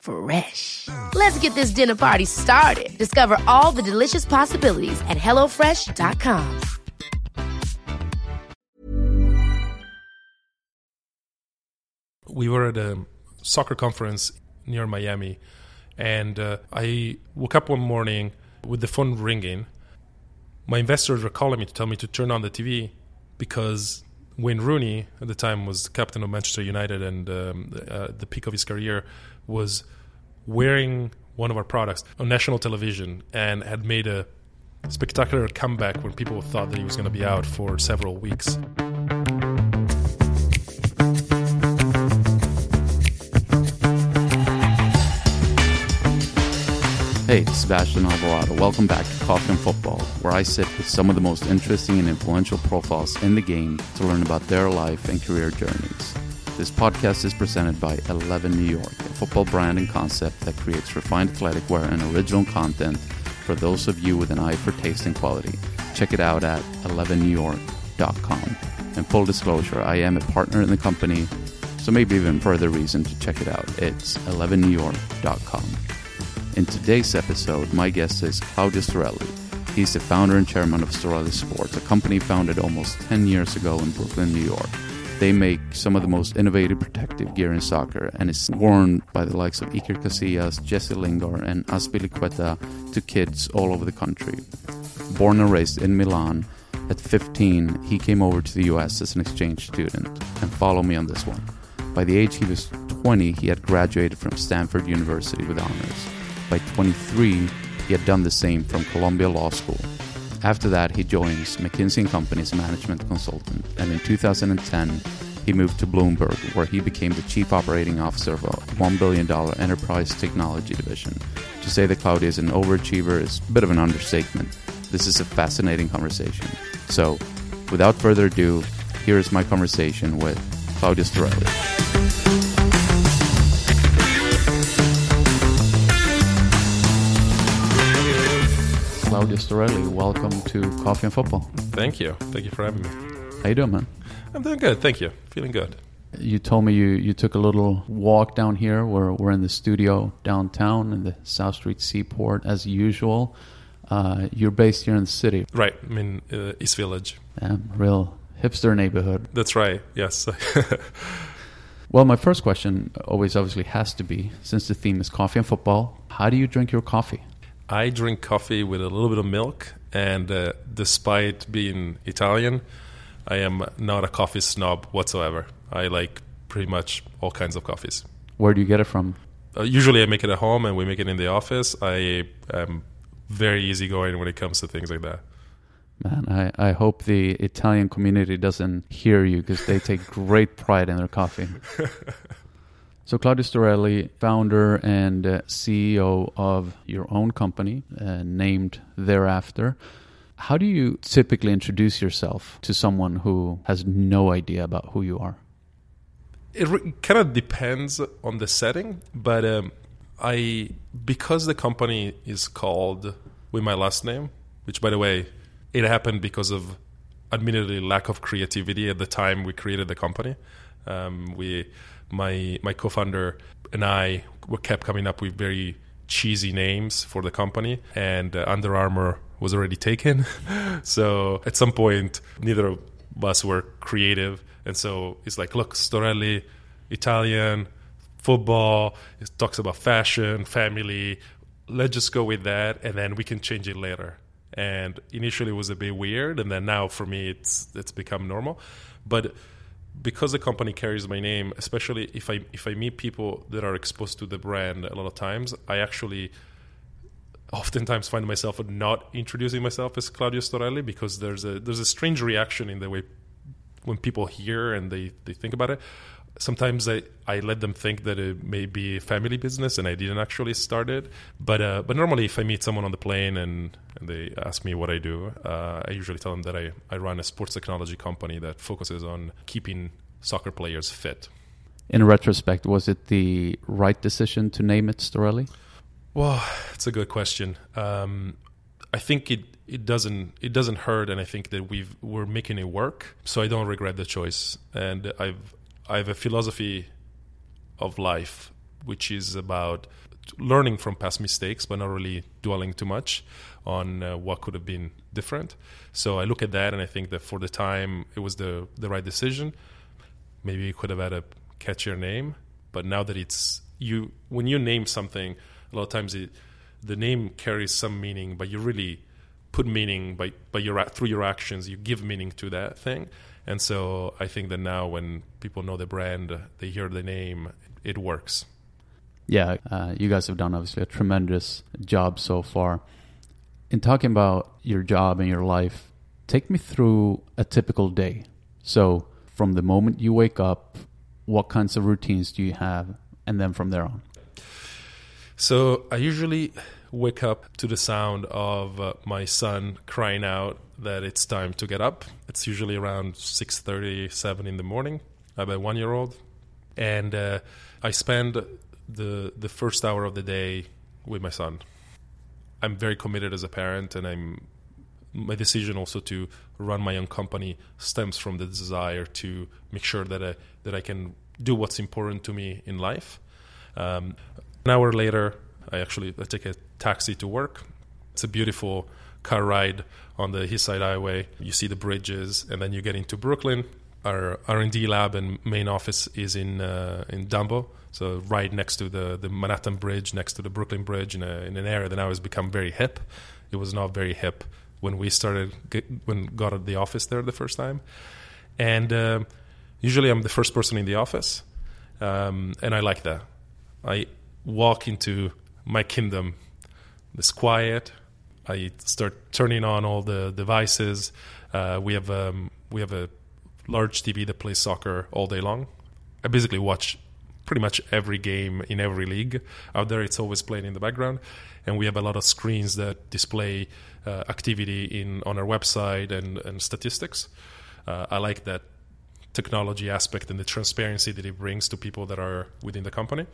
Fresh. Let's get this dinner party started. Discover all the delicious possibilities at hellofresh.com. we were at a soccer conference near Miami, and uh, I woke up one morning with the phone ringing. My investors were calling me to tell me to turn on the TV because Wayne Rooney, at the time, was captain of Manchester United and um, uh, the peak of his career, was wearing one of our products on national television and had made a spectacular comeback when people thought that he was going to be out for several weeks. Hey, it's Sebastian Alvarado. Welcome back to Coffee and Football, where I sit with some of the most interesting and influential profiles in the game to learn about their life and career journeys. This podcast is presented by 11 New York, a football brand and concept that creates refined athletic wear and original content for those of you with an eye for taste and quality. Check it out at 11newyork.com. And full disclosure, I am a partner in the company, so maybe even further reason to check it out. It's 11newyork.com. In today's episode, my guest is Claudio Storelli. He's the founder and chairman of Storelli Sports, a company founded almost 10 years ago in Brooklyn, New York. They make some of the most innovative protective gear in soccer and is worn by the likes of Iker Casillas, Jesse Lingard, and Azpilicueta to kids all over the country. Born and raised in Milan, at 15, he came over to the US as an exchange student. And follow me on this one. By the age he was 20, he had graduated from Stanford University with honors. By 23, he had done the same from Columbia Law School. After that, he joins McKinsey & Company's management consultant, and in 2010, he moved to Bloomberg, where he became the chief operating officer of a $1 billion enterprise technology division. To say that Claudio is an overachiever is a bit of an understatement. This is a fascinating conversation. So, without further ado, here is my conversation with Claudio Storelli. Claudio Storelli, welcome to Coffee and Football. Thank you. Thank you for having me. How you doing, man? I'm doing good. Thank you. Feeling good. You told me you, you took a little walk down here. We're, we're in the studio downtown in the South Street Seaport as usual. Uh, you're based here in the city. Right. I'm in uh, East Village. Yeah, real hipster neighborhood. That's right. Yes. Well, my first question always obviously has to be since the theme is coffee and football, how do you drink your coffee? I drink coffee with a little bit of milk, and uh, despite being Italian, I am not a coffee snob whatsoever. I like pretty much all kinds of coffees. Where do you get it from? Uh, usually, I make it at home, and we make it in the office. I am very easygoing when it comes to things like that. Man, I, I hope the Italian community doesn't hear you because they take great pride in their coffee. so, Claudio Storelli, founder and uh, CEO of your own company, uh, named thereafter. How do you typically introduce yourself to someone who has no idea about who you are? It re- kind of depends on the setting, but um, I because the company is called with my last name, which by the way it happened because of admittedly lack of creativity at the time we created the company. Um, we, my my co-founder and I, were kept coming up with very cheesy names for the company, and uh, Under Armour was already taken. so at some point, neither of us were creative, and so it's like, look, Storelli, Italian, football. It talks about fashion, family. Let's just go with that, and then we can change it later and initially it was a bit weird, and then now for me it's it's become normal. But because the company carries my name, especially if I if I meet people that are exposed to the brand a lot of times, I actually oftentimes find myself not introducing myself as Claudio Storelli because there's a there's a strange reaction in the way when people hear and they, they think about it. Sometimes I, I let them think that it may be a family business and I didn't actually start it. But uh, but normally if I meet someone on the plane and, and they ask me what I do, uh, I usually tell them that I, I run a sports technology company that focuses on keeping soccer players fit. In retrospect, was it the right decision to name it Storelli? Well, it's a good question. Um, I think it, it doesn't it doesn't hurt, and I think that we've we're making it work. So I don't regret the choice, and I've I have a philosophy of life which is about learning from past mistakes, but not really dwelling too much on uh, what could have been different. So I look at that, and I think that for the time it was the the right decision. Maybe you could have had a catchier name, but now that it's you, when you name something a lot of times it, the name carries some meaning, but you really put meaning by, by your through your actions. You give meaning to that thing, and so I think that now when people know the brand, they hear the name, it works. Yeah, uh, you guys have done obviously a tremendous job so far. In talking about your job and your life, take me through a typical day. So, from the moment you wake up, what kinds of routines do you have, and then from there on? So I usually wake up to the sound of uh, my son crying out that it's time to get up. It's usually around 6:37 in the morning. I have a one-year-old, and uh, I spend the the first hour of the day with my son. I'm very committed as a parent, and I'm my decision also to run my own company stems from the desire to make sure that I that I can do what's important to me in life. Um, an hour later, I actually I take a taxi to work. It's a beautiful car ride on the East Side Highway. You see the bridges, and then you get into Brooklyn. Our R&D lab and main office is in uh, in Dumbo, so right next to the, the Manhattan Bridge, next to the Brooklyn Bridge, in, a, in an area that now has become very hip. It was not very hip when we started get, when got at the office there the first time, and uh, usually I'm the first person in the office, um, and I like that. I walk into my kingdom. It's quiet. I start turning on all the devices. Uh, we have um, we have a large TV that plays soccer all day long. I basically watch pretty much every game in every league out there. It's always playing in the background, and we have a lot of screens that display uh, activity in on our website and, and statistics. Uh, I like that technology aspect and the transparency that it brings to people that are within the company.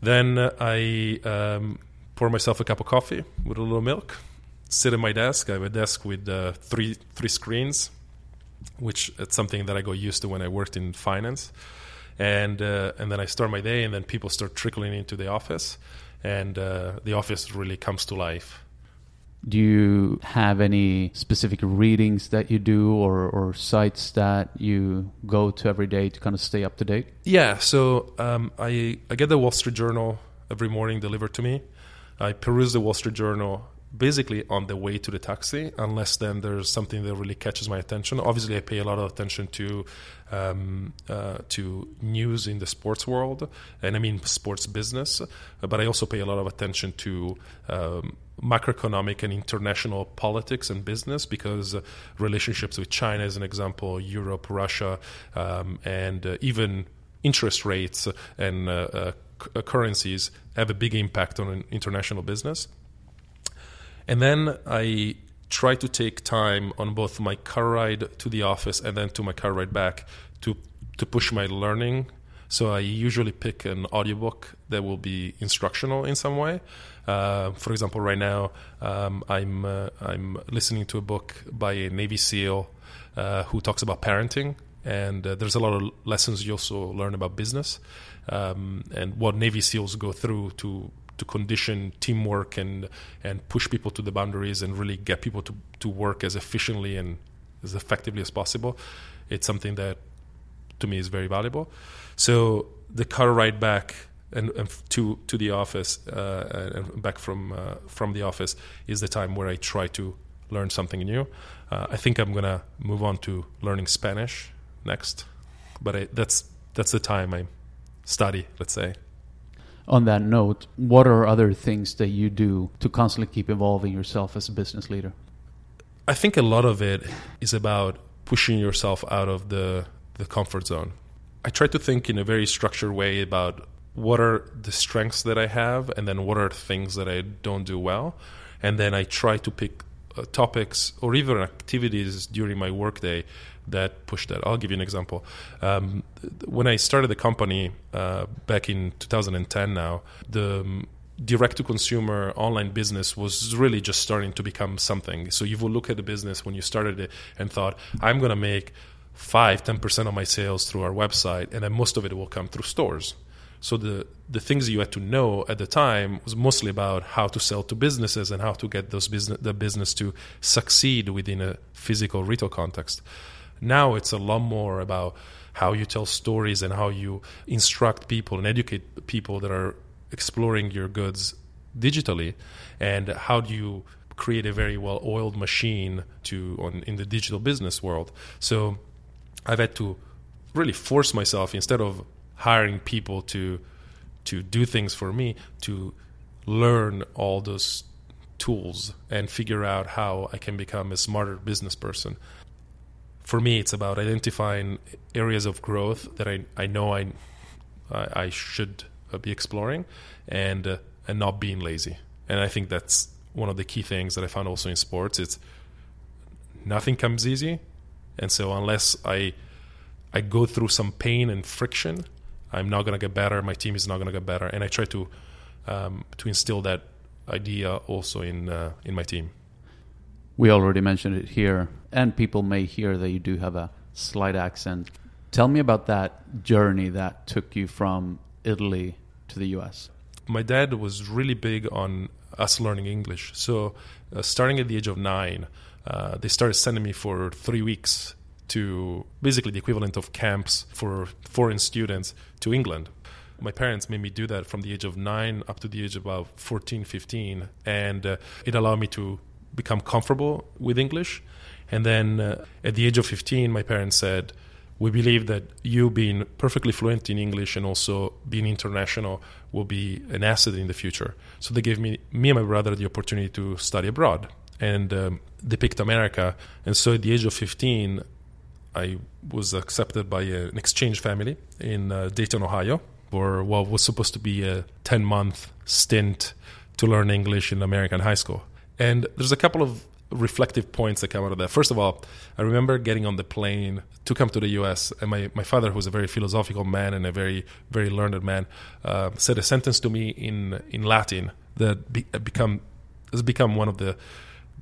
Then I um, pour myself a cup of coffee with a little milk, sit at my desk. I have a desk with uh, three three screens, which it's something that I got used to when I worked in finance. And uh, and then I start my day, and then people start trickling into the office, and uh, the office really comes to life. Do you have any specific readings that you do or, or sites that you go to every day to kind of stay up to date? Yeah, so um, I, I get the Wall Street Journal every morning delivered to me. I peruse the Wall Street Journal basically on the way to the taxi, unless then there's something that really catches my attention. Obviously, I pay a lot of attention to um, uh, to news in the sports world, and I mean sports business, but I also pay a lot of attention to um, macroeconomic and international politics and business because uh, relationships with China, as an example, Europe, Russia, um, and uh, even interest rates and uh, uh, uh, currencies have a big impact on an international business. And then I try to take time on both my car ride to the office and then to my car ride back to to push my learning. So I usually pick an audiobook that will be instructional in some way. Uh, for example, right now um, I'm uh, I'm listening to a book by a Navy SEAL uh, who talks about parenting, and uh, there's a lot of lessons you also learn about business um, and what Navy SEALs go through to to condition teamwork and and push people to the boundaries and really get people to to work as efficiently and as effectively as possible. It's something that to me is very valuable. So the car ride back and, and to to the office uh, and back from uh, from the office is the time where I try to learn something new. Uh, I think I'm gonna move on to learning Spanish next, but I, that's that's the time I study. Let's say. On that note, what are other things that you do to constantly keep evolving yourself as a business leader? I think a lot of it is about pushing yourself out of the the comfort zone. I try to think in a very structured way about what are the strengths that I have, and then what are things that I don't do well, and then I try to pick uh, topics or even activities during my workday that push that. I'll give you an example. Um, when I started the company uh, back in 2010, now the um, direct to consumer online business was really just starting to become something. So you will look at the business when you started it and thought, I'm going to make five, 10% of my sales through our website, and then most of it will come through stores. So the the things you had to know at the time was mostly about how to sell to businesses and how to get those business the business to succeed within a physical retail context. Now it's a lot more about how you tell stories and how you instruct people and educate people that are exploring your goods digitally and how do you create a very well oiled machine to on in the digital business world. So I've had to really force myself instead of hiring people to to do things for me to learn all those tools and figure out how I can become a smarter business person. For me, it's about identifying areas of growth that I, I know I, I, should uh, be exploring and, uh, and not being lazy. And I think that's one of the key things that I found also in sports. It's nothing comes easy. And so unless I, I go through some pain and friction, I'm not going to get better. My team is not going to get better, and I try to um, to instill that idea also in uh, in my team. We already mentioned it here, and people may hear that you do have a slight accent. Tell me about that journey that took you from Italy to the U.S. My dad was really big on us learning English, so uh, starting at the age of nine, uh, they started sending me for three weeks to basically the equivalent of camps for foreign students to England. My parents made me do that from the age of nine up to the age of about 14, 15. And uh, it allowed me to become comfortable with English. And then uh, at the age of 15, my parents said, we believe that you being perfectly fluent in English and also being international will be an asset in the future. So they gave me, me and my brother the opportunity to study abroad. And um, they picked America. And so at the age of 15, I was accepted by a, an exchange family in uh, Dayton, Ohio, for what was supposed to be a 10 month stint to learn English in American high school. And there's a couple of reflective points that come out of that. First of all, I remember getting on the plane to come to the US, and my, my father, who's a very philosophical man and a very, very learned man, uh, said a sentence to me in, in Latin that be, become, has become one of the,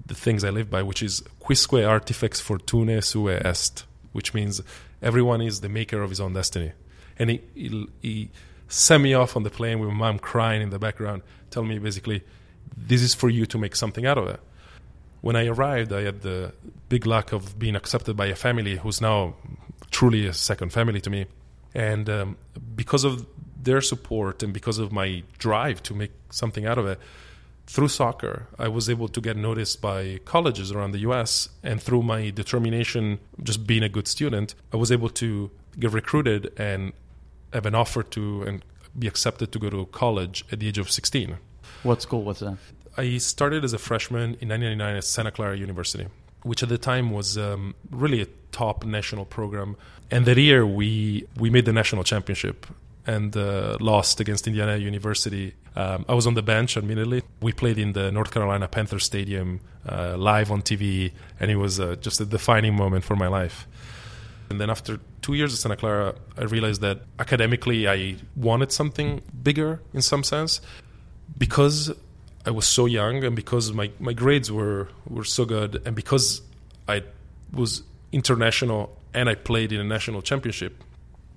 the things I live by, which is quisque artifex fortune sue est which means everyone is the maker of his own destiny. And he, he, he sent me off on the plane with my mom crying in the background, telling me basically, this is for you to make something out of it. When I arrived, I had the big luck of being accepted by a family who's now truly a second family to me. And um, because of their support and because of my drive to make something out of it, through soccer, I was able to get noticed by colleges around the US. And through my determination, just being a good student, I was able to get recruited and have an offer to and be accepted to go to college at the age of 16. What school was that? I started as a freshman in 1999 at Santa Clara University, which at the time was um, really a top national program. And that year, we, we made the national championship and uh, lost against Indiana University. Um, I was on the bench, admittedly. We played in the North Carolina Panther Stadium uh, live on TV, and it was uh, just a defining moment for my life. And then after two years at Santa Clara, I realized that academically I wanted something bigger in some sense. Because I was so young and because my, my grades were, were so good and because I was international and I played in a national championship,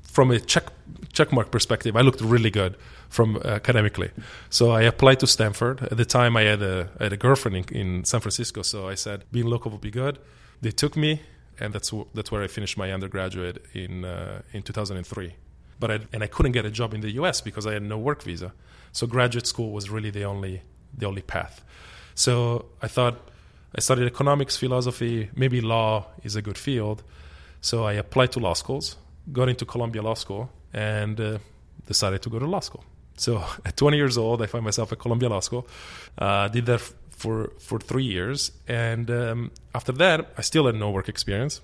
from a check checkmark perspective, I looked really good from uh, academically. So I applied to Stanford. At the time, I had a, I had a girlfriend in, in, San Francisco, so I said being local would be good. They took me, and that's that's where I finished my undergraduate in uh, in 2003. But I, and I couldn't get a job in the U.S. because I had no work visa. So graduate school was really the only the only path. So I thought I studied economics, philosophy, maybe law is a good field. So I applied to law schools, got into Columbia Law School, and uh, decided to go to law school. So at 20 years old, I find myself at Columbia Law School. Uh, did that for for three years, and um, after that, I still had no work experience.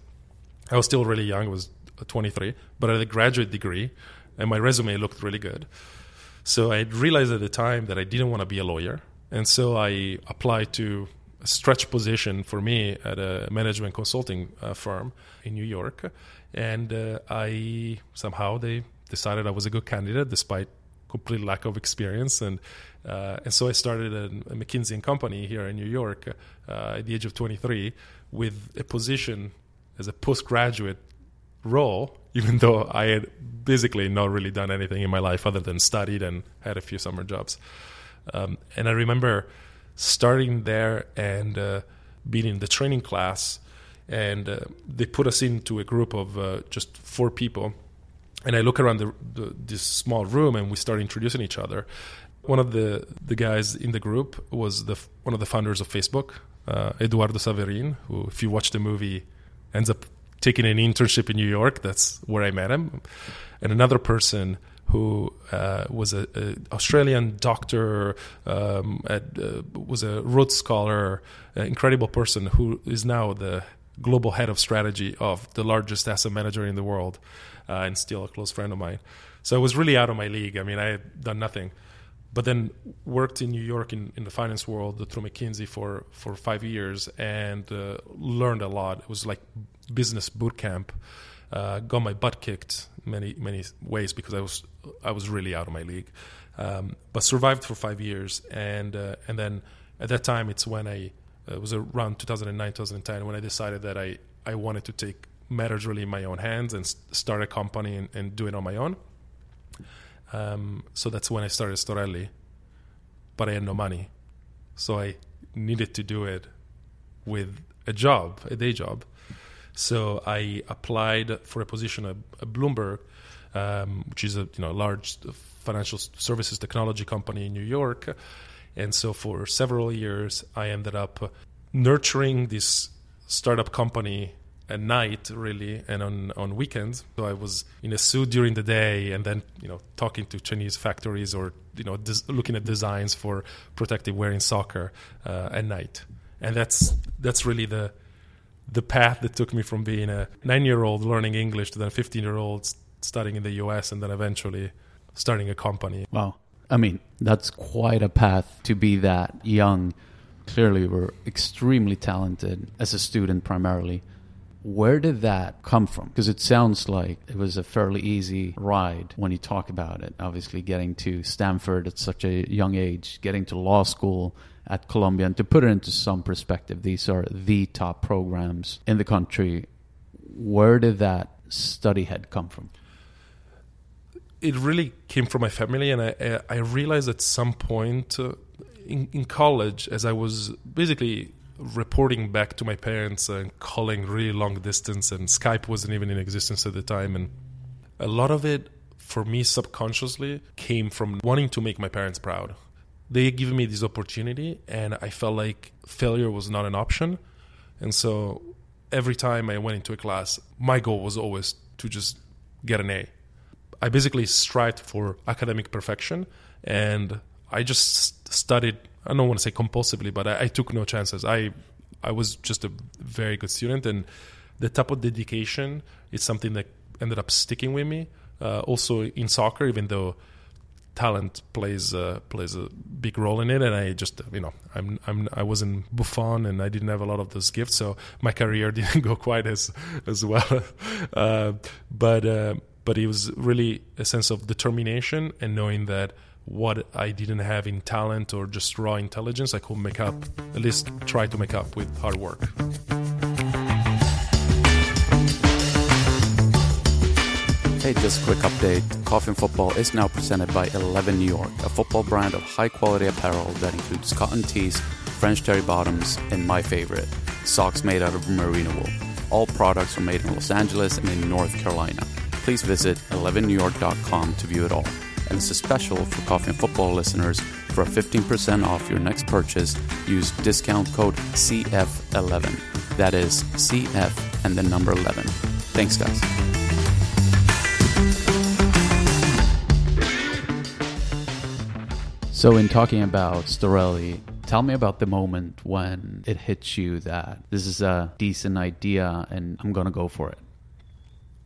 I was still really young. I was 23, but I had a graduate degree, and my resume looked really good. So I realized at the time that I didn't want to be a lawyer, and so I applied to a stretch position for me at a management consulting uh, firm in New York, and uh, I somehow they decided I was a good candidate despite complete lack of experience and uh, and so I started a, a, McKinsey and Company here in New York uh, at the age of 23 with a position as a postgraduate role, even though I had basically not really done anything in my life other than studied and had a few summer jobs. Um, and I remember starting there and uh, being in the training class, and uh, they put us into a group of uh, just four people and I look around the, the, this small room and we start introducing each other. One of the, the guys in the group was the one of the founders of Facebook, uh, Eduardo Saverin, who, if you watch the movie, ends up taking an internship in New York. That's where I met him. And another person who uh, was an Australian doctor, um, at, uh, was a Rhodes Scholar, incredible person who is now the global head of strategy of the largest asset manager in the world uh, and still a close friend of mine. So I was really out of my league. I mean, I had done nothing, but then worked in New York in, in the finance world through McKinsey for for five years and uh, learned a lot. It was like business boot camp. Uh, got my butt kicked many many ways because I was I was really out of my league, um, but survived for five years and uh, and then at that time it's when I it was around 2009 2010 when I decided that I I wanted to take matters really in my own hands and start a company and, and do it on my own. Um, so that's when I started Storelli, but I had no money, so I needed to do it with a job, a day job. So I applied for a position at, at Bloomberg, um, which is a you know large financial services technology company in New York, and so for several years I ended up nurturing this startup company at night really and on, on weekends. So i was in a suit during the day and then you know talking to chinese factories or you know des- looking at designs for protective wear in soccer uh, at night. And that's that's really the the path that took me from being a nine year old learning english to then a 15 year old studying in the us and then eventually starting a company wow i mean that's quite a path to be that young clearly were extremely talented as a student primarily where did that come from? Because it sounds like it was a fairly easy ride when you talk about it. Obviously, getting to Stanford at such a young age, getting to law school at Columbia, and to put it into some perspective, these are the top programs in the country. Where did that study head come from? It really came from my family, and I, I realized at some point uh, in, in college, as I was basically reporting back to my parents and calling really long distance and skype wasn't even in existence at the time and a lot of it for me subconsciously came from wanting to make my parents proud they given me this opportunity and i felt like failure was not an option and so every time i went into a class my goal was always to just get an a i basically strived for academic perfection and i just studied I don't want to say compulsively, but I, I, took no chances. I I was just a very good student, and the type of dedication is something that ended up sticking with me. Uh, also in soccer, even though talent plays uh, plays a big role in it, and I just you know I'm I'm I wasn't Buffon, and I didn't have a lot of those gifts, so my career didn't go quite as as well. uh, but uh, but it was really a sense of determination and knowing that what I didn't have in talent or just raw intelligence, I could make up, at least try to make up with hard work. Hey, just a quick update. Coffee and Football is now presented by 11 New York, a football brand of high quality apparel that includes cotton tees, French terry bottoms, and my favorite, socks made out of merino wool. All products are made in Los Angeles and in North Carolina. Please visit 11newyork.com to view it all and it's a special for Coffee and Football listeners For 15% off your next purchase, use discount code CF11. That is CF and the number 11. Thanks, guys. So, in talking about Storelli, tell me about the moment when it hits you that this is a decent idea and I'm going to go for it.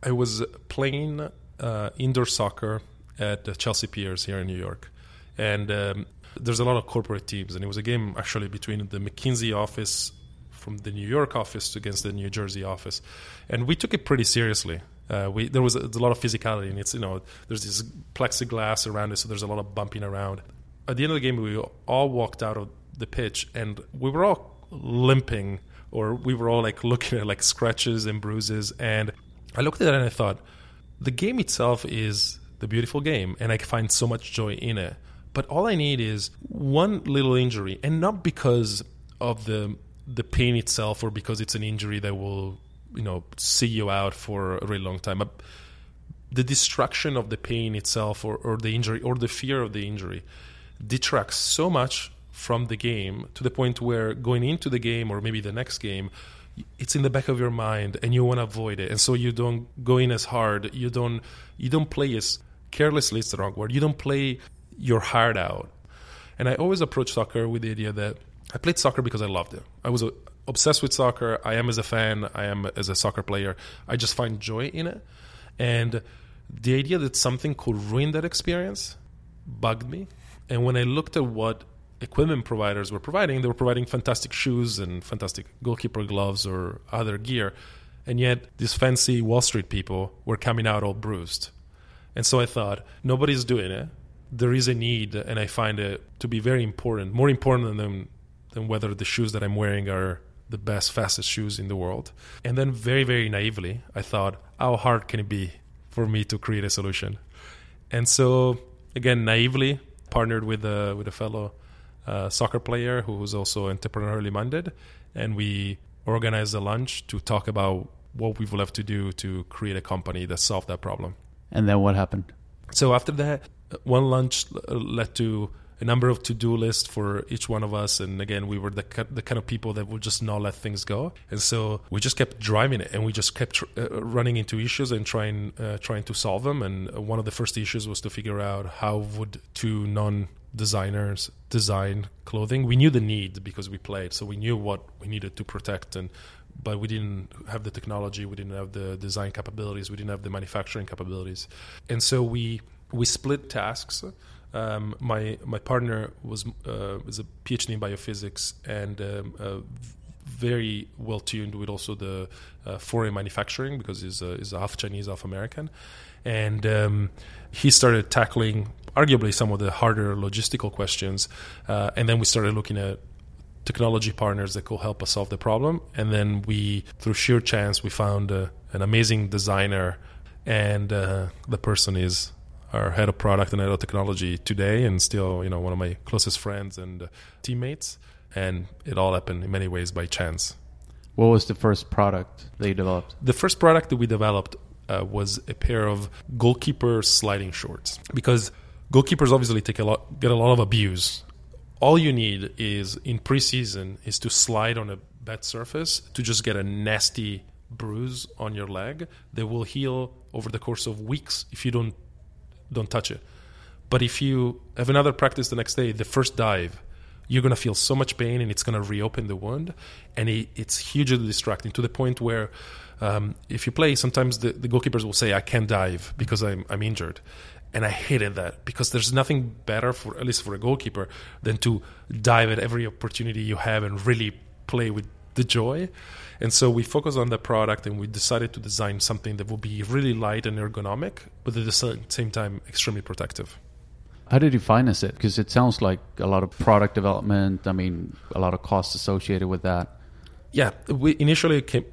I was playing uh, indoor soccer at Chelsea Piers here in New York, and um, there's a lot of corporate teams, and it was a game actually between the McKinsey office from the New York office against the New Jersey office, and we took it pretty seriously. Uh, we, there was a, a, lot of physicality, and it's you know there's this plexiglass around it, so there's a lot of bumping around at the end of the game, we all walked out of the pitch and we were all limping or we were all like looking at like scratches and bruises. And I looked at it and I thought, the game itself is the beautiful game and I find so much joy in it. But all I need is one little injury and not because of the the pain itself or because it's an injury that will you know see you out for a really long time. But the destruction of the pain itself or, or the injury or the fear of the injury detracts so much from the game to the point where going into the game or maybe the next game it's in the back of your mind and you want to avoid it. And so you don't go in as hard. You don't you don't play as carelessly it's the wrong word you don't play your heart out. And i always approach soccer with the idea that i played soccer because i loved it. I was uh, obsessed with soccer. I am as a fan. I am as a soccer player. I just find joy in it. And the idea that something could ruin that experience bugged me and when I looked at what equipment providers were providing, they were providing fantastic shoes and fantastic goalkeeper gloves or other gear. And yet, these fancy Wall Street people were coming out all bruised. And so I thought, nobody's doing it. There is a need, and I find it to be very important, more important than, than whether the shoes that I'm wearing are the best, fastest shoes in the world. And then, very, very naively, I thought, how hard can it be for me to create a solution? And so, again, naively, partnered with a with a fellow uh, soccer player who was also entrepreneurially minded, and we organized a lunch to talk about what we would have to do to create a company that solved that problem. And then what happened? So after that, one lunch led to a number of to-do lists for each one of us. And again we were the, the kind of people that would just not let things go. And so we just kept driving it and we just kept uh, running into issues and trying uh, trying to solve them. And one of the first issues was to figure out how would two non designers design clothing. We knew the need because we played so we knew what we needed to protect. And but we didn't have the technology we didn't have the design capabilities we didn't have the manufacturing capabilities. And so we we split tasks um, my my partner was uh, was a PhD in biophysics and um, uh, very well tuned with also the uh, foreign manufacturing because he's he's half Chinese, half American, and um, he started tackling arguably some of the harder logistical questions, uh, and then we started looking at technology partners that could help us solve the problem, and then we through sheer chance we found uh, an amazing designer, and uh, the person is our head of product and head of technology today, and still, you know, one of my closest friends and uh, teammates. And it all happened in many ways by chance. What was the first product that you developed? The first product that we developed uh, was a pair of goalkeeper sliding shorts because goalkeepers obviously take a lot, get a lot of abuse. All you need is in preseason is to slide on a bad surface to just get a nasty bruise on your leg that will heal over the course of weeks if you don't don't touch it. But if you have another practice the next day, the first dive, you're going to feel so much pain and it's going to reopen the wound. And it, it's hugely distracting to the point where um, if you play, sometimes the, the, goalkeepers will say, I can't dive because I'm, I'm injured. And I hated that because there's nothing better, for at least for a goalkeeper, than to dive at every opportunity you have and really play with the joy. And so we focused on the product and we decided to design something that would be really light and ergonomic, but at the same time extremely protective. How did you finance it? Because it sounds like a lot of product development. I mean, a lot of costs associated with that. Yeah, we initially came,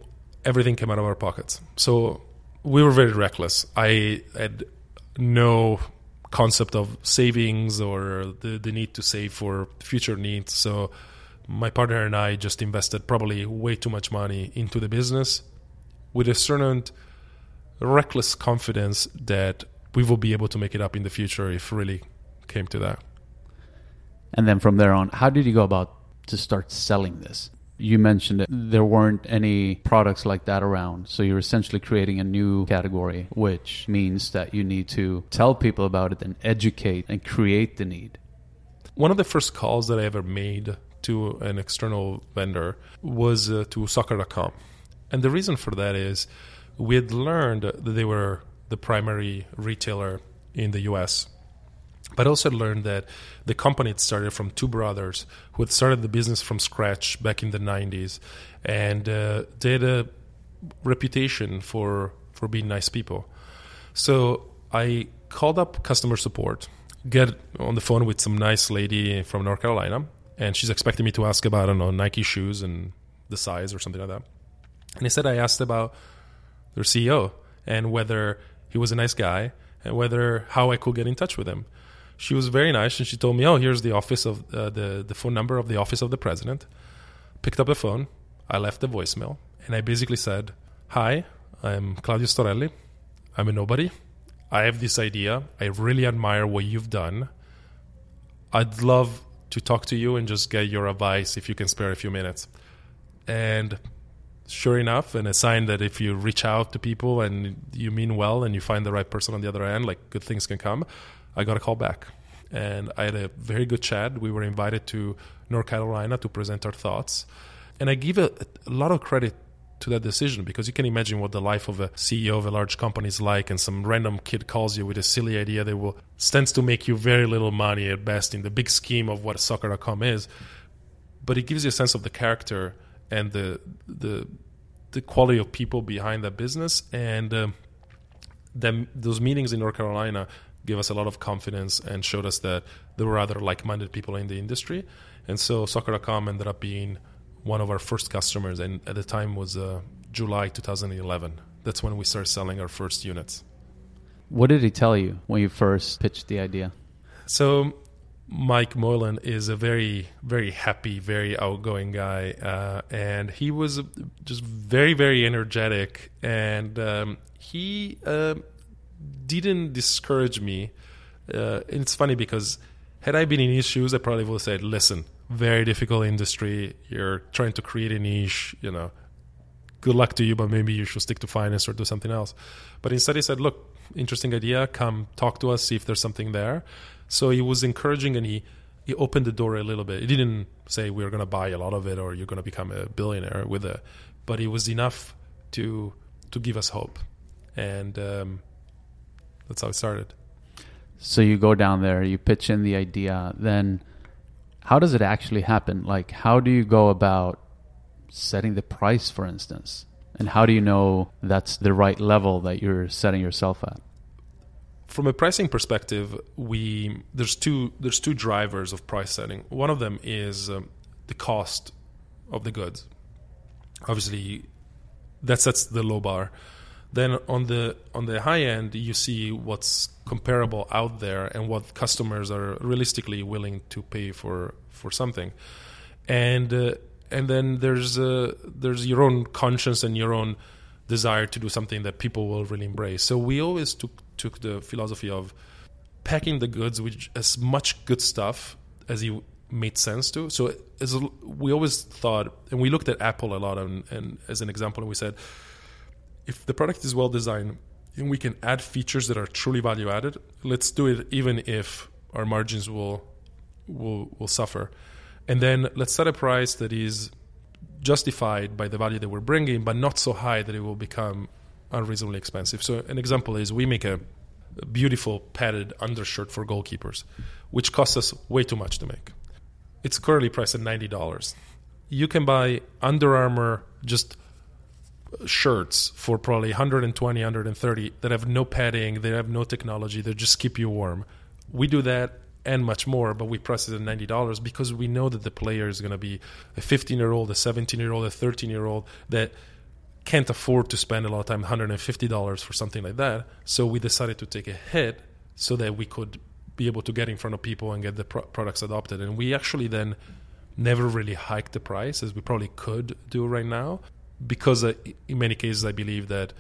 everything came out of our pockets. So we were very reckless. I had no concept of savings or the, the need to save for future needs. So my partner and I just invested probably way too much money into the business with a certain reckless confidence that we will be able to make it up in the future if really came to that. And then from there on, how did you go about to start selling this? You mentioned that there weren't any products like that around. So you're essentially creating a new category, which means that you need to tell people about it and educate and create the need. One of the first calls that I ever made to an external vendor was uh, to soccer.com. And the reason for that is we had learned that they were the primary retailer in the US. But also learned that the company had started from two brothers who had started the business from scratch back in the 90s. And uh, had a reputation for, for being nice people. So I called up customer support, get on the phone with some nice lady from North Carolina, and she's expecting me to ask about, I don't know, Nike shoes and the size or something like that. And instead, I asked about their CEO and whether he was a nice guy and whether how I could get in touch with him. She was very nice and she told me, "Oh, here's the office of uh, the the phone number of the office of the president." Picked up the phone, I left the voicemail, and I basically said, "Hi, I'm Claudio Storelli. I'm a nobody. I have this idea. I really admire what you've done. I'd love to talk to you and just get your advice if you can spare a few minutes." And sure enough, and a sign that if you reach out to people and you mean well and you find the right person on the other end, like good things can come. I got a call back. And I had a very good chat. We were invited to North Carolina to present our thoughts. And I give a, a lot of credit to that decision because you can imagine what the life of a CEO of a large company is like, and some random kid calls you with a silly idea that will stands to make you very little money at best in the big scheme of what soccer.com is. But it gives you a sense of the character and the the the quality of people behind that business and uh, them, those meetings in North Carolina gave us a lot of confidence and showed us that there were other like-minded people in the industry and so soccer.com ended up being one of our first customers and at the time was uh, July 2011 that's when we started selling our first units. What did he tell you when you first pitched the idea? So Mike Moylan is a very, very happy, very outgoing guy, uh, and he was just very, very energetic, and um, he uh, didn't discourage me. Uh, it's funny because had I been in his shoes, I probably would have said, "Listen, very difficult industry. You're trying to create a niche. You know, good luck to you, but maybe you should stick to finance or do something else." But instead, he said, "Look, interesting idea. Come talk to us, see if there's something there." So he was encouraging and he, he opened the door a little bit. He didn't say we're going to buy a lot of it or you're going to become a billionaire with it, but it was enough to to give us hope, and um, that's how it started. So you go down there, you pitch in the idea, then how does it actually happen? Like, how do you go about setting the price, for instance? And how do you know that's the right level that you're setting yourself at? from a pricing perspective, we there's two there's two drivers of price setting. One of them is um, the cost of the goods. Obviously, that sets the low bar. Then on the on the high end, you see what's comparable out there and what customers are realistically willing to pay for for something, and uh, and then there's uh, there's your own conscience and your own desire to do something that people will really embrace. So we always took took the philosophy of packing the goods with as much good stuff as you made sense to. So as we always thought, and we looked at Apple a lot, and, and as an example, and we said, if the product is well designed and we can add features that are truly value added, let's do it, even if our margins will will will suffer. And then let's set a price that is justified by the value that we're bringing, but not so high that it will become unreasonably expensive. So an example is we make a, beautiful padded undershirt for goalkeepers, which costs us way too much to make. It's currently priced at ninety dollars. You can buy Under Armour just shirts for probably 120 130 that have no padding they have no technology they just keep you warm we do that and much more but we price it at $90 because we know that the player is going to be a 15 year old a 17 year old a 13 year old that can't afford to spend a lot of time $150 for something like that. So we decided to take a hit so that we could be able to get in front of people and get the pro- products adopted. And we actually then never really hiked the price as we probably could do right now because uh, in many cases I believe that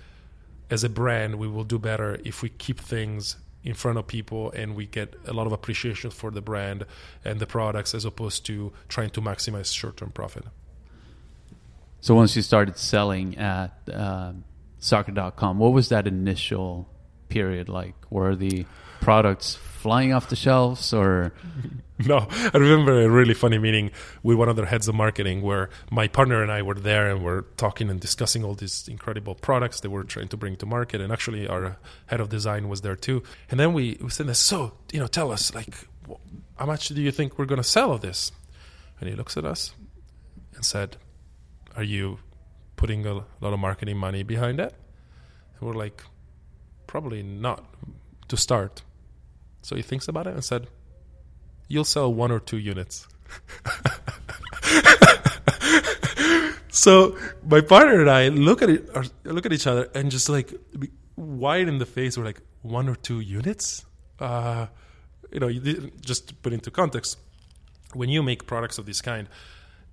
as a brand we will do better if we keep things in front of people and we get a lot of appreciation for the brand and the products as opposed to trying to maximize short-term profit. So once you started selling at uh, soccer.com what was that initial period like? Were the products flying off the shelves or no i remember a really funny meeting with one of their heads of marketing where my partner and i were there and we're talking and discussing all these incredible products that we're trying to bring to market. And actually our head of design was there too. And then we, we said so you know tell us like how much do you think we're going to sell of this? And he looks at us and said are you putting a lot of marketing money behind it and we're like probably not to start. So he thinks about it and said, You'll sell one or two units. so my partner and I look at it, look at each other, and just like wide in the face, we're like, one or two units. Uh, you know, just put into context, when you make products of this kind,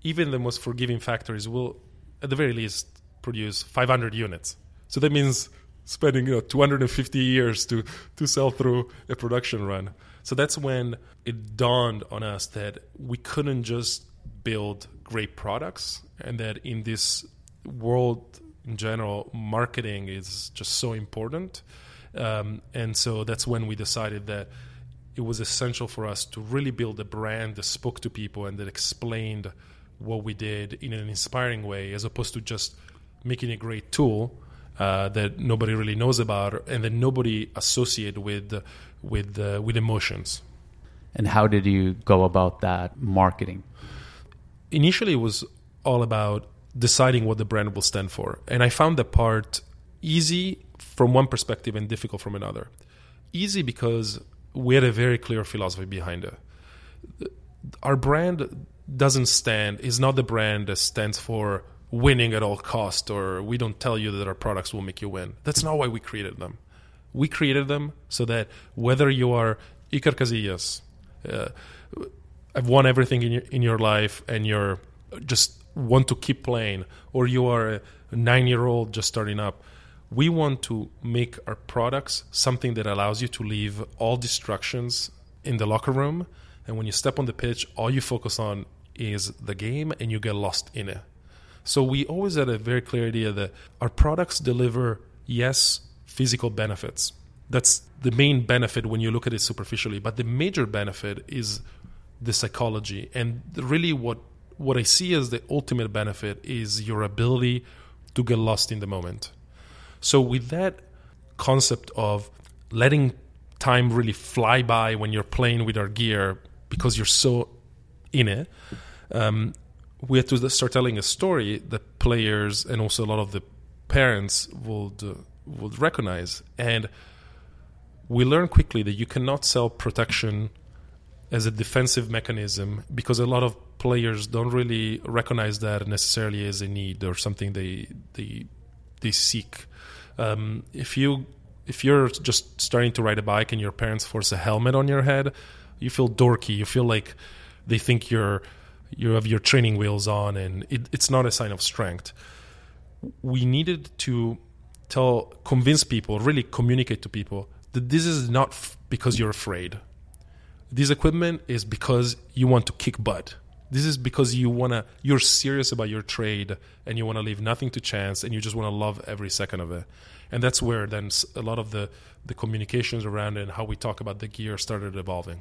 even the most forgiving factories will, at the very least, produce 500 units. So that means spending you know 250 years to to sell through a production run. So that's when it dawned on us that we couldn't just build great products, and that in this world in general, marketing is just so important. Um, and so that's when we decided that it was essential for us to really build a brand that spoke to people and that explained what we did in an inspiring way, as opposed to just making a great tool uh, that nobody really knows about and that nobody associate with with uh, with emotions. And how did you go about that marketing? Initially, it was all about deciding what the brand will stand for, and I found that part easy from one perspective and difficult from another. Easy because we had a very clear philosophy behind it. Our brand doesn't stand is not the brand that stands for winning at all cost or we don't tell you that our products will make you win. That's not why we created them. We created them so that whether you are Iker Casillas, uh, I've won everything in your, in your life and you're just want to keep playing, or you are a nine year old just starting up, we want to make our products something that allows you to leave all distractions in the locker room. And when you step on the pitch, all you focus on is the game and you get lost in it. So we always had a very clear idea that our products deliver, yes, physical benefits. That's the main benefit when you look at it superficially. But the major benefit is the psychology. And really, what, what I see as the ultimate benefit is your ability to get lost in the moment. So, with that concept of letting time really fly by when you're playing with our gear because you're so in it, um, we had to start telling a story that players and also a lot of the parents would uh, would recognize and we learned quickly that you cannot sell protection as a defensive mechanism because a lot of players don't really recognize that necessarily as a need or something they they they seek. Um, if you if you're just starting to ride a bike and your parents force a helmet on your head, you feel dorky. You feel like they think you're you have your training wheels on, and it, it's not a sign of strength. We needed to tell, convince people, really communicate to people this is not f- because you're afraid. This equipment is because you want to kick butt. This is because you wanna, you're serious about your trade, and you want to leave nothing to chance, and you just want to love every second of it. And that's where then a lot of the the communications around it and how we talk about the gear started evolving.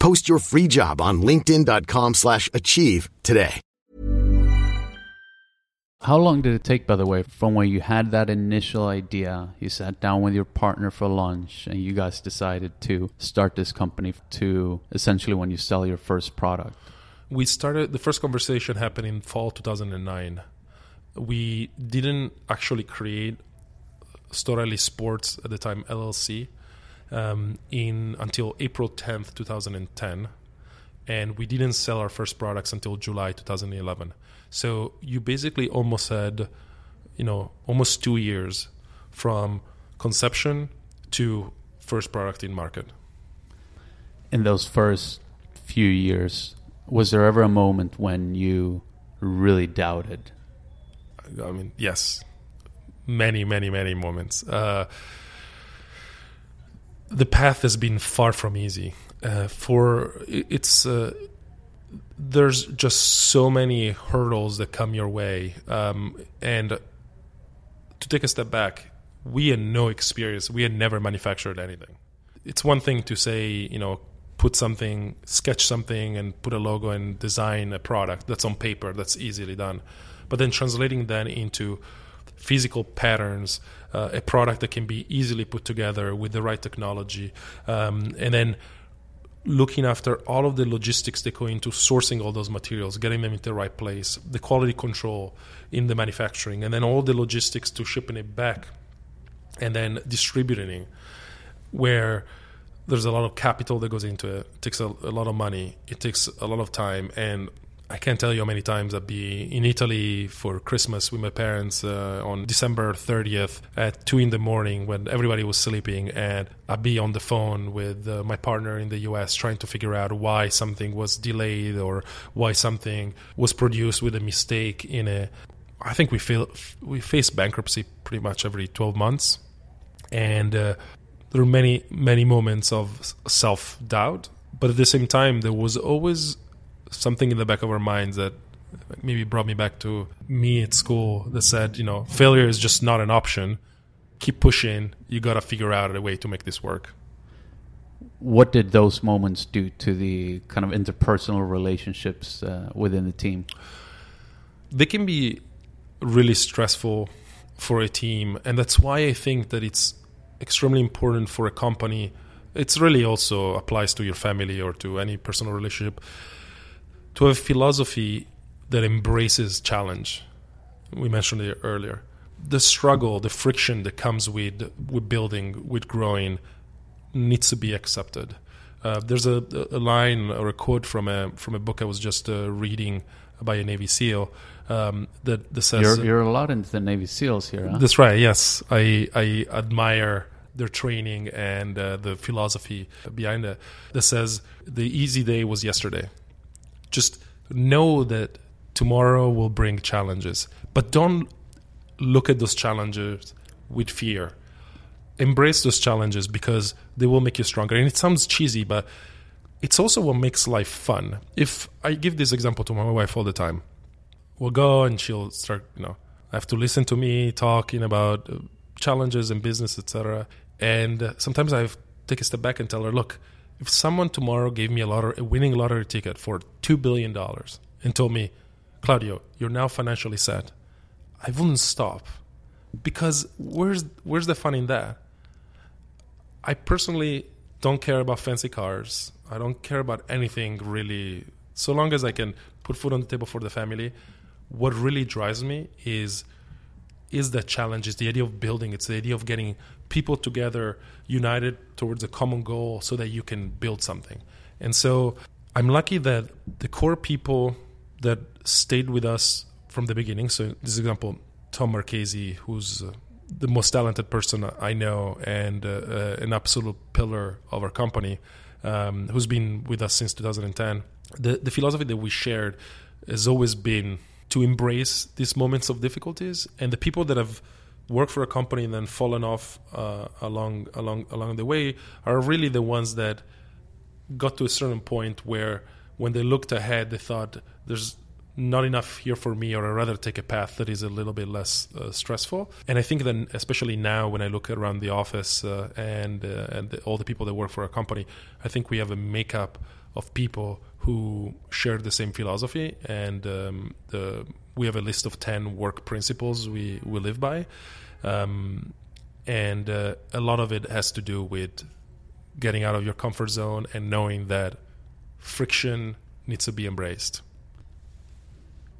Post your free job on linkedin.com/achieve slash achieve today. How long did it take, by the way, from when you had that initial idea, you sat down with your partner for lunch, and you guys decided to start this company to essentially when you sell your first product? we started the first conversation happened in fall 2009 we didn't actually create Storelli Sports at the time LLC um, in until April 10th 2010 and we didn't sell our first products until July 2011 so you basically almost had you know almost 2 years from conception to first product in market In those first few years, was there ever a moment when you really doubted? I mean, yes, many, many, many moments. Uh, the path has been far from easy. Uh, for it's uh, there's just so many hurdles that come your way, um, and to take a step back, we had no experience. We had never manufactured anything. It's one thing to say, you know, put something, sketch something, and put a logo and design a product that's on paper. That's easily done. But then translating that into physical patterns, uh, a product that can be easily put together with the right technology, um, and then looking after all of the logistics that go into sourcing all those materials, getting them into the right place, the quality control in the manufacturing, and then all the logistics to shipping it back and then distributing it, where there's a lot of capital that goes into it. It takes a, a, lot of money. It takes a lot of time, and I can't tell you how many times I'd be in Italy for Christmas with my parents uh, on December 30th at two in the morning when everybody was sleeping, and I'd be on the phone with uh, my partner in the U.S. trying to figure out why something was delayed or why something was produced with a mistake in a. I think we feel we face bankruptcy pretty much every 12 months, and uh, there were many many moments of self doubt, but at the same time, there was always something in the back of our minds that maybe brought me back to me at school that said, you know, failure is just not an option. Keep pushing. You got to figure out a way to make this work. What did those moments do to the kind of interpersonal relationships uh, within the team? They can be really stressful for a team, and that's why I think that it's extremely important for a company. It's really also applies to your family or to any personal relationship to have a philosophy that embraces challenge. We mentioned it earlier. The struggle, the friction that comes with with building, with growing, needs to be accepted. Uh, there's a, a, line or a quote from a from a book I was just uh, reading by a Navy SEAL um, that, that says you're, you're a lot into the Navy SEALs here. Huh? That's right. Yes, I I admire their training and uh, the philosophy behind it. That says the easy day was yesterday. Just know that tomorrow will bring challenges, but don't look at those challenges with fear. Embrace those challenges because they will make you stronger. And it sounds cheesy, but it's also what makes life fun. If I give this example to my wife all the time, we'll go and she'll start, you know, have to listen to me talking about uh, challenges in business, etc. And uh, sometimes I take a step back and tell her, look, if someone tomorrow gave me a lottery, a winning lottery ticket for two billion dollars and told me, Claudio, you're now financially set, I wouldn't stop because where's where's the fun in that? I personally don't care about fancy cars. I don't care about anything really. So long as I can put food on the table for the family, what really drives me is is that challenge. It's the idea of building. It's the idea of getting people together, united towards a common goal, so that you can build something. And so I'm lucky that the core people that stayed with us from the beginning. So, this example, Tom Marchese, who's uh, the most talented person I know and uh, uh, an absolute pillar of our company, um, who's been with us since 2010. The, the philosophy that we shared has always been to embrace these moments of difficulties, and the people that have worked for a company and then fallen off uh, along along along the way are really the ones that got to a certain point where when they looked ahead, they thought there's not enough here for me, or I'd rather take a path that is a little bit less uh, stressful. And I think that, especially now, when I look around the office uh, and uh, and the, all the people that work for our company, I think we have a makeup of people who share the same philosophy, and um, the, we have a list of ten work principles we we live by, um, and uh, a lot of it has to do with getting out of your comfort zone and knowing that friction needs to be embraced.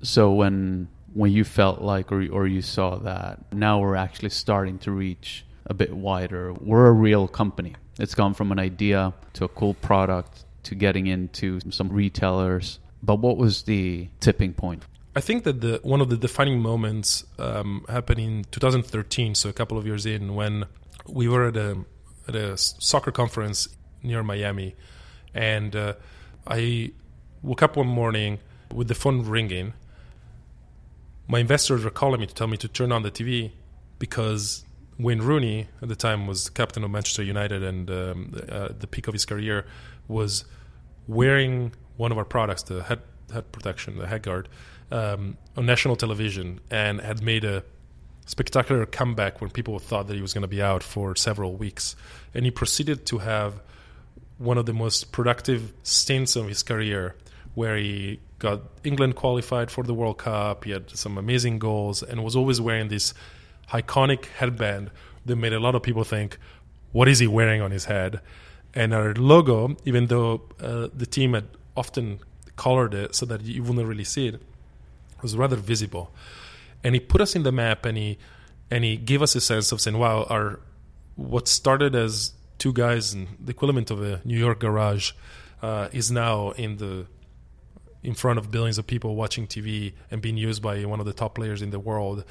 So when when you felt like or or you saw that now we're actually starting to reach a bit wider. We're a real company. It's gone from an idea to a cool product to getting into some retailers. But what was the tipping point? I think that the one of the defining moments um, happened in 2013, so a couple of years in, when we were at a at a soccer conference near Miami, and uh, I woke up one morning with the phone ringing. My investors were calling me to tell me to turn on the TV because Wayne Rooney at the time was captain of Manchester United and um, uh, the peak of his career was wearing one of our products, the head head protection, the head guard, um, on national television and had made a spectacular comeback when people thought that he was going to be out for several weeks. And he proceeded to have one of the most productive stints of his career where he got England qualified for the World Cup. He had some amazing goals and was always wearing this iconic headband that made a lot of people think, what is he wearing on his head? And our logo, even though uh, the team had often colored it so that you wouldn't really see it, was rather visible. And he put us in the map and he and he gave us a sense of saying, wow, our what started as two guys in the equivalent of a New York garage uh, is now in the in front of billions of people watching TV and being used by one of the top players in the world,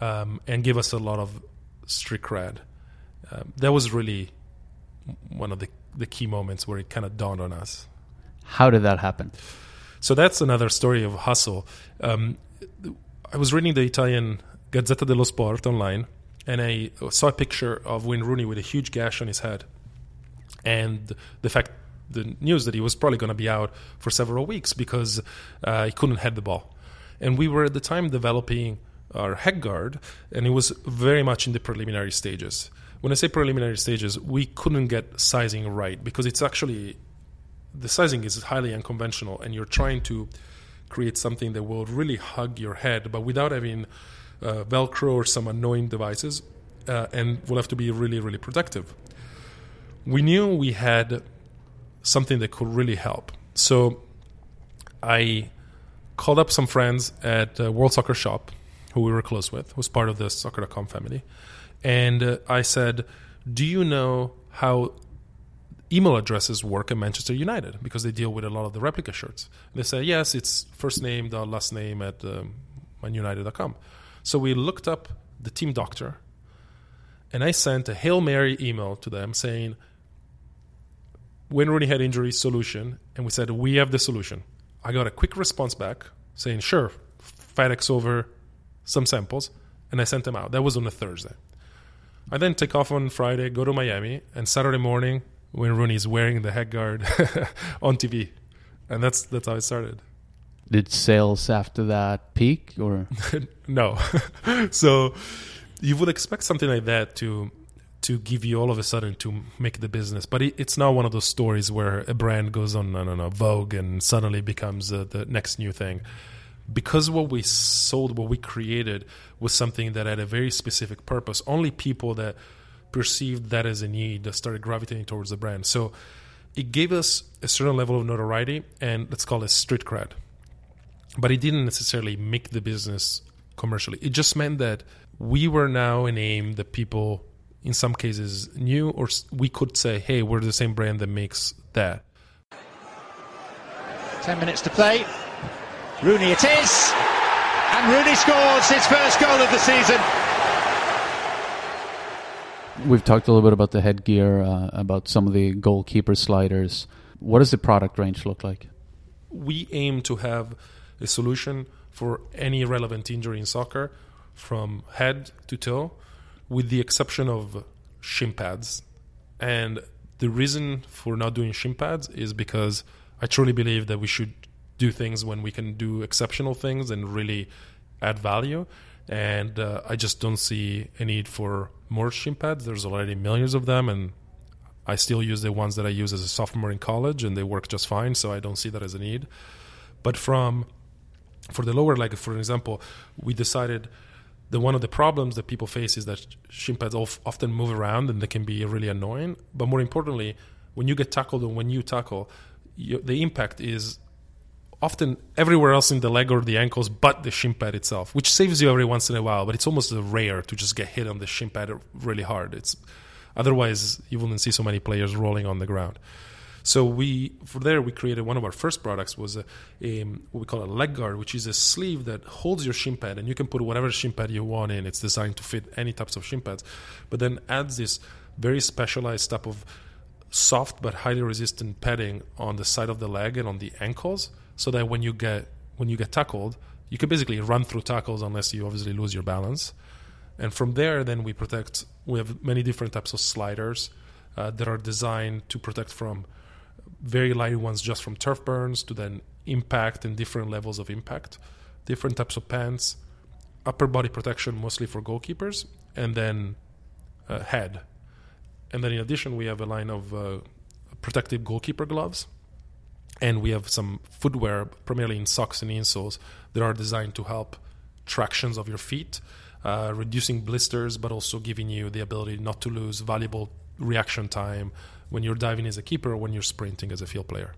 um, and give us a lot of street cred. Um, that was really one of the, the key moments where it kind of dawned on us. How did that happen? So that's another story of hustle. Um, I was reading the Italian Gazzetta dello Sport online, and I saw a picture of Wayne Rooney with a huge gash on his head, and the fact the news that he was probably going to be out for several weeks because uh, he couldn't head the ball. And we were at the time developing our head guard, and it was very much in the preliminary stages. When I say preliminary stages, we couldn't get sizing right because it's actually the sizing is highly unconventional, and you're trying to create something that will really hug your head, but without having uh, Velcro or some annoying devices, uh, and will have to be really, really protective. We knew we had something that could really help. So I called up some friends at uh, World Soccer Shop, who we were close with, who was part of the Soccer.com family. And uh, I said, Do you know how email addresses work at Manchester United? Because they deal with a lot of the replica shirts. And they say, Yes, it's first name, dot last name at um, manunited.com. So we looked up the team doctor, and I sent a Hail Mary email to them saying, when Rooney had injury solution, and we said we have the solution. I got a quick response back saying sure, FedEx over some samples, and I sent them out. That was on a Thursday. I then take off on Friday, go to Miami, and Saturday morning, when Rooney's wearing the head guard on TV, and that's that's how it started. Did sales after that peak or no? so you would expect something like that to to give you all of a sudden to make the business. But it, it's not one of those stories where a brand goes on, I don't know, Vogue and suddenly becomes uh, the next new thing. Because what we sold, what we created, was something that had a very specific purpose. Only people that perceived that as a need started gravitating towards the brand. So it gave us a certain level of notoriety and let's call it street cred. But it didn't necessarily make the business commercially. It just meant that we were now a name that people, in some cases, knew, or we could say, hey, we're the same brand that makes that. 10 minutes to play. Rooney it is. And Rooney scores his first goal of the season. We've talked a little bit about the headgear, uh, about some of the goalkeeper sliders. What does the product range look like? We aim to have a solution for any relevant injury in soccer from head to toe, with the exception of shin pads. And the reason for not doing shin pads is because I truly believe that we should do things when we can do exceptional things and really add value. And uh, I just don't see a need for more shin pads. There's already millions of them, and I still use the ones that I use as a sophomore in college, and they work just fine. So I don't see that as a need. But from for the lower leg, for example, we decided that one of the problems that people face is that shin pads often move around and they can be really annoying. But more importantly, when you get tackled and when you tackle, you, the impact is often everywhere else in the leg or the ankles but the shin pad itself, which saves you every once in a while. But it's almost rare to just get hit on the shin pad really hard. It's otherwise you wouldn't see so many players rolling on the ground. So we, for there, we created one of our first products was a, a, what we call a leg guard, which is a sleeve that holds your shin pad, and you can put whatever shin pad you want in. It's designed to fit any types of shin pads, but then adds this very specialized type of soft but highly resistant padding on the side of the leg and on the ankles, so that when you get when you get tackled, you can basically run through tackles unless you obviously lose your balance. And from there, then we protect. We have many different types of sliders uh, that are designed to protect from very light ones just from turf burns to then impact and different levels of impact, different types of pants, upper body protection mostly for goalkeepers, and then uh, head. And then in addition, we have a line of uh, protective goalkeeper gloves, and we have some footwear, primarily in socks and insoles, that are designed to help tractions of your feet, uh, reducing blisters, but also giving you the ability not to lose valuable reaction time when you're diving as a keeper or when you're sprinting as a field player.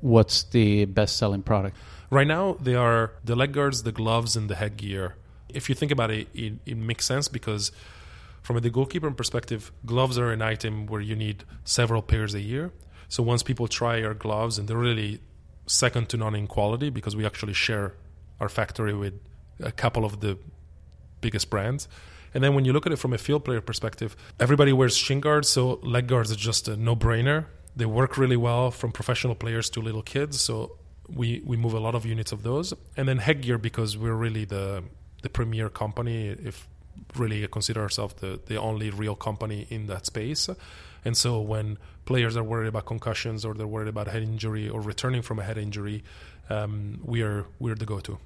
What's the best selling product? Right now, they are the leg guards, the gloves, and the headgear. If you think about it, it, it makes sense because from the goalkeeper perspective, gloves are an item where you need several pairs a year. So once people try our gloves, and they're really second to none in quality because we actually share our factory with a couple of the biggest brands. And then when you look at it from a field player perspective, everybody wears shin guards, so leg guards are just a no brainer. They work really well from professional players to little kids. So we, we move a lot of units of those. And then headgear because we're really the the premier company, if really consider ourselves the, the only real company in that space. And so when players are worried about concussions or they're worried about head injury or returning from a head injury, um, we are we're the go-to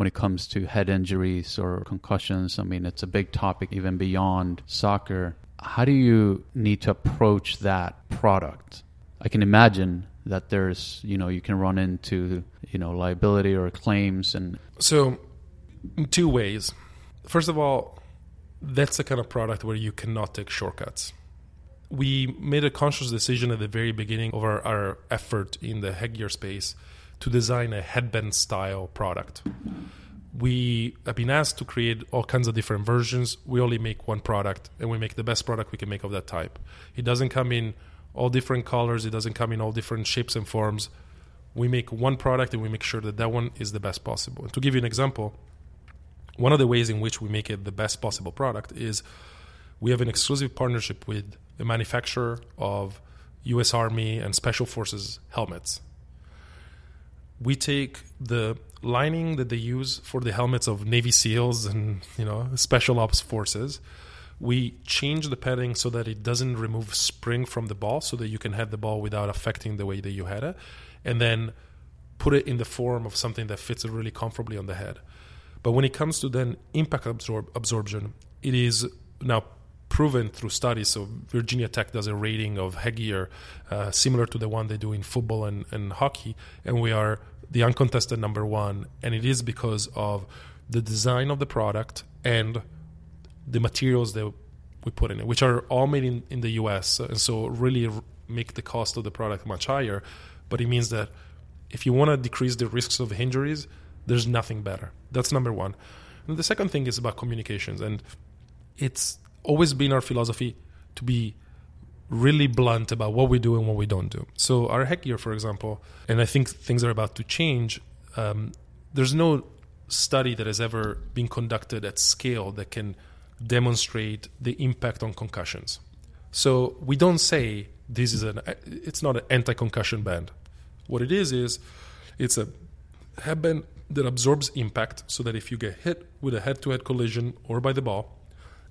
when it comes to head injuries or concussions. I mean, it's a big topic even beyond soccer. How do you need to approach that product? I can imagine that there's, you know, you can run into, you know, liability or claims and So, in two ways. First of all, that's the kind of product where you cannot take shortcuts. We made a conscious decision at the very beginning of our, our effort in the headgear space to design a headband style product. We have been asked to create all kinds of different versions. We only make one product and we make the best product we can make of that type. It doesn't come in all different colors, it doesn't come in all different shapes and forms. We make one product and we make sure that that one is the best possible. And to give you an example, one of the ways in which we make it the best possible product is we have an exclusive partnership with a manufacturer of US Army and Special Forces helmets we take the lining that they use for the helmets of Navy SEALs and you know special ops forces. We change the padding so that it doesn't remove spring from the ball, so that you can head the ball without affecting the way that you had it, and then put it in the form of something that fits really comfortably on the head. But when it comes to then impact absorb- absorption, it is now proven through studies. So Virginia Tech does a rating of headgear uh, similar to the one they do in football and, and hockey, and we are the uncontested number one. And it is because of the design of the product and the materials that we put in it, which are all made in, in the US. And so really make the cost of the product much higher. But it means that if you want to decrease the risks of injuries, there's nothing better. That's number one. And the second thing is about communications. And it's always been our philosophy to be really blunt about what we do and what we don't do. So our headgear, for example, and I think things are about to change. Um, there's no study that has ever been conducted at scale that can demonstrate the impact on concussions. So we don't say this is an it's not an anti-concussion band. What it is is it's a headband that absorbs impact so that if you get hit with a head-to-head collision or by the ball,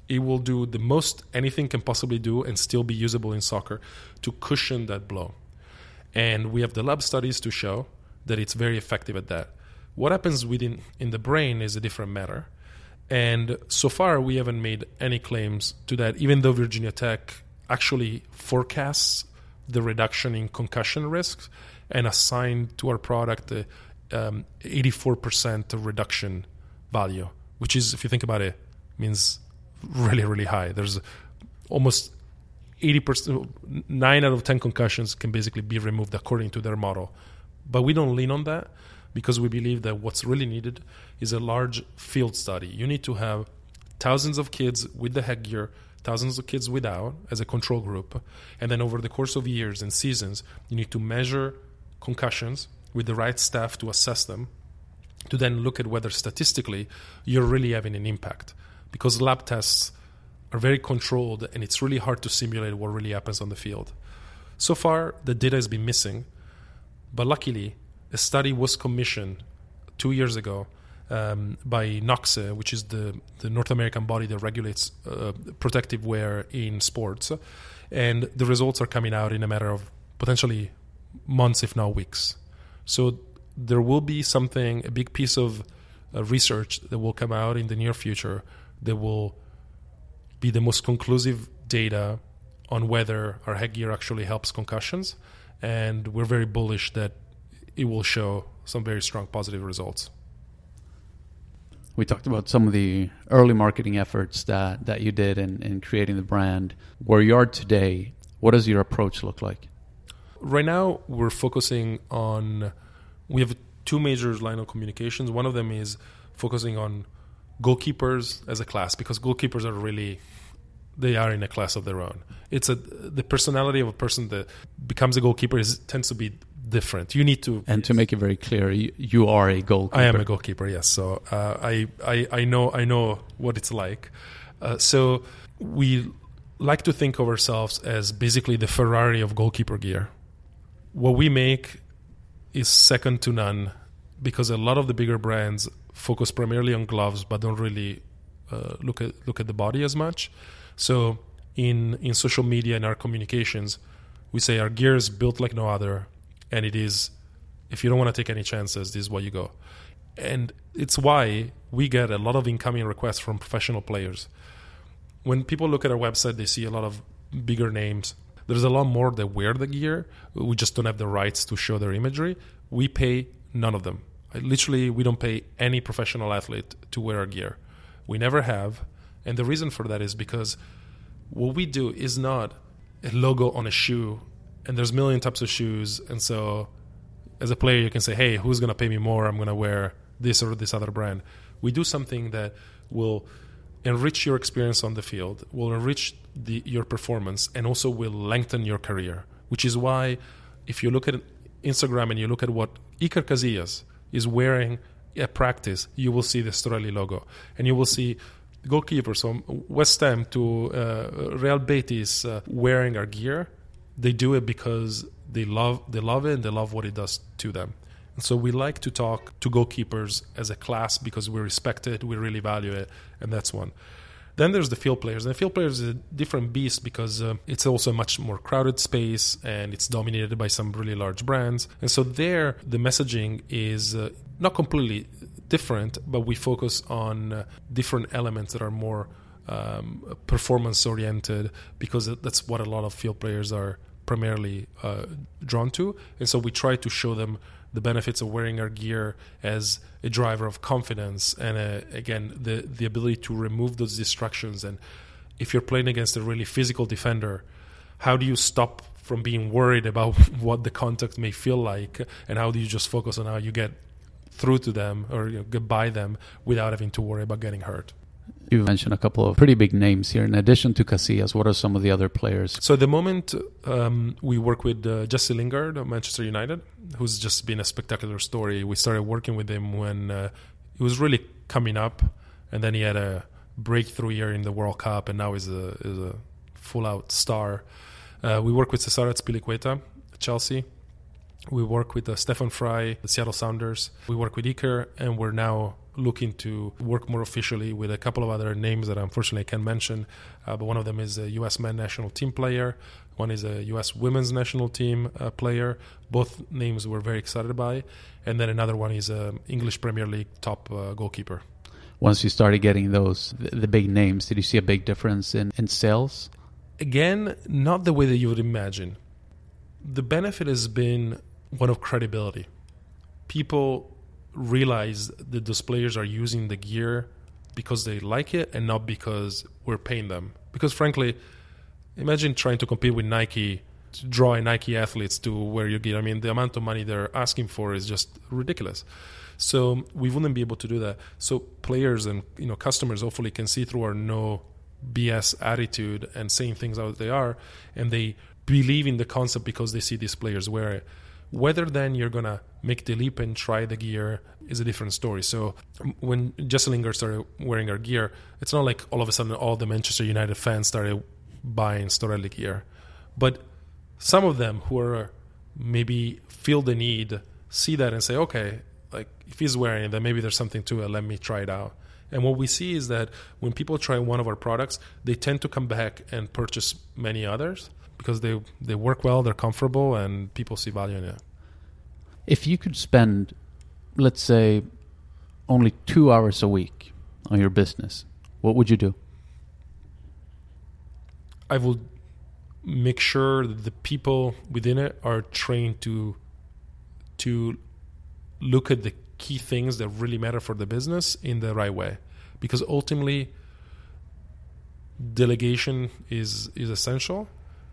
it will do the most anything can possibly do and still be usable in soccer to cushion that blow. And we have the lab studies to show that it's very effective at that. What happens within in the brain is a different matter. And so far, we haven't made any claims to that, even though Virginia Tech actually forecasts the reduction in concussion risks and assigned to our product the um, 84% reduction value, which is, if you think about it, means really, really high. There's almost 80%, 9 out of 10 concussions can basically be removed according to their model. But we don't lean on that because we believe that what's really needed is a large field study. You need to have thousands of kids with the headgear, thousands of kids without as a control group. And then over the course of years and seasons, you need to measure concussions with the right staff to assess them, to then look at whether statistically you're really having an impact. Because lab tests are very controlled and it's really hard to simulate what really happens on the field. So far, the data has been missing, but luckily, a study was commissioned two years ago um, by NOCSAE, which is the, the North American body that regulates uh, protective wear in sports. And the results are coming out in a matter of potentially months, if not weeks. So there will be something, a big piece of uh, research that will come out in the near future that will be the most conclusive data on whether our headgear actually helps concussions. And we're very bullish that it will show some very strong positive results. We talked about some of the early marketing efforts that, that you did in, in creating the brand. Where you are today, what does your approach look like? Right now, we're focusing on, we have two major line of communications. One of them is focusing on goalkeepers as a class because goalkeepers are really they are in a class of their own. It's a the personality of a person that becomes a goalkeeper is tends to be different. You need to and to make it very clear, you, you are a goalkeeper. I am a goalkeeper. Yes, so uh, I, I I know I know what it's like. Uh, so we like to think of ourselves as basically the Ferrari of goalkeeper gear. What we make is second to none because a lot of the bigger brands focus primarily on gloves but don't really uh, look at look at the body as much. So in in social media and our communications, we say our gear is built like no other and it is if you don't want to take any chances this is where you go. And it's why we get a lot of incoming requests from professional players. When people look at our website they see a lot of bigger names. There's a lot more that wear the gear. We just don't have the rights to show their imagery. We pay none of them literally we don't pay any professional athlete to wear our gear. We never have. And the reason for that is because what we do is not a logo on a shoe and there's a million types of shoes and so as a player you can say hey who's going to pay me more? I'm going to wear this or this other brand. We do something that will enrich your experience on the field will enrich the, your performance and also will lengthen your career which is why if you look at instagram and you look at what Iker Casillas is wearing a practice you will see the Storelli logo and you will see goalkeepers from West Ham to uh, Real Betis uh, wearing our gear they do it because they love they love it and they love what it does to them. And so we like to talk to goalkeepers as a class because we respect it, we really value it, and that's one. Then there's the field players, and the field players is a different beast because uh, it's also a much more crowded space and it's dominated by some really large brands. And so there, the messaging is uh, not completely different, but we focus on uh, different elements that are more um, performance oriented because that's what a lot of field players are primarily uh, drawn to. And so we try to show them the benefits of wearing our gear as a driver of confidence and uh, again the the ability to remove those distractions and if you're playing against a really physical defender how do you stop from being worried about what the contact may feel like and how do you just focus on how you get through to them or you know, get by them without having to worry about getting hurt. You mentioned a couple of pretty big names here. In addition to Casillas, what are some of the other players? So at the moment, um, we work with uh, Jesse Lingard of Manchester United, who's just been a spectacular story. We started working with him when uh, he was really coming up, and then he had a breakthrough year in the World Cup, and now he's a, is a full-out star. Uh, we work with Cesare Azpilicueta, Chelsea. We work with uh, Stefan Frei, the Seattle Sounders. We work with Iker, and we're now looking to work more officially with a couple of other names that unfortunately I can't mention. Uh, but one of them is a U.S. men national team player. One is a U.S. women's national team uh, player. Both names we're very excited by. And then another one is an English Premier League top uh, goalkeeper. Once you started getting those, the, the big names, did you see a big difference in, in sales? Again, not the way that you would imagine. The benefit has been one of credibility. People realize that those players are using the gear because they like it and not because we're paying them. Because frankly, imagine trying to compete with Nike to draw a Nike athletes to wear your gear. I mean, the amount of money they're asking for is just ridiculous. So we wouldn't be able to do that. So players and you know customers hopefully can see through our no BS attitude and saying things as they are, and they believe in the concept because they see these players wear it. Whether then you're gonna make the leap and try the gear is a different story. So when Jesse Lingard started wearing our gear, it's not like all of a sudden all the Manchester United fans started buying Storelli gear, but some of them who are maybe feel the need see that and say, okay, like if he's wearing it, then maybe there's something to it. Let me try it out. And what we see is that when people try one of our products, they tend to come back and purchase many others because they they work well, they're comfortable, and people see value in it. If you could spend, let's say, only two hours a week on your business, what would you do? I would make sure that the people within it are trained to to look at the key things that really matter for the business in the right way because ultimately delegation is is essential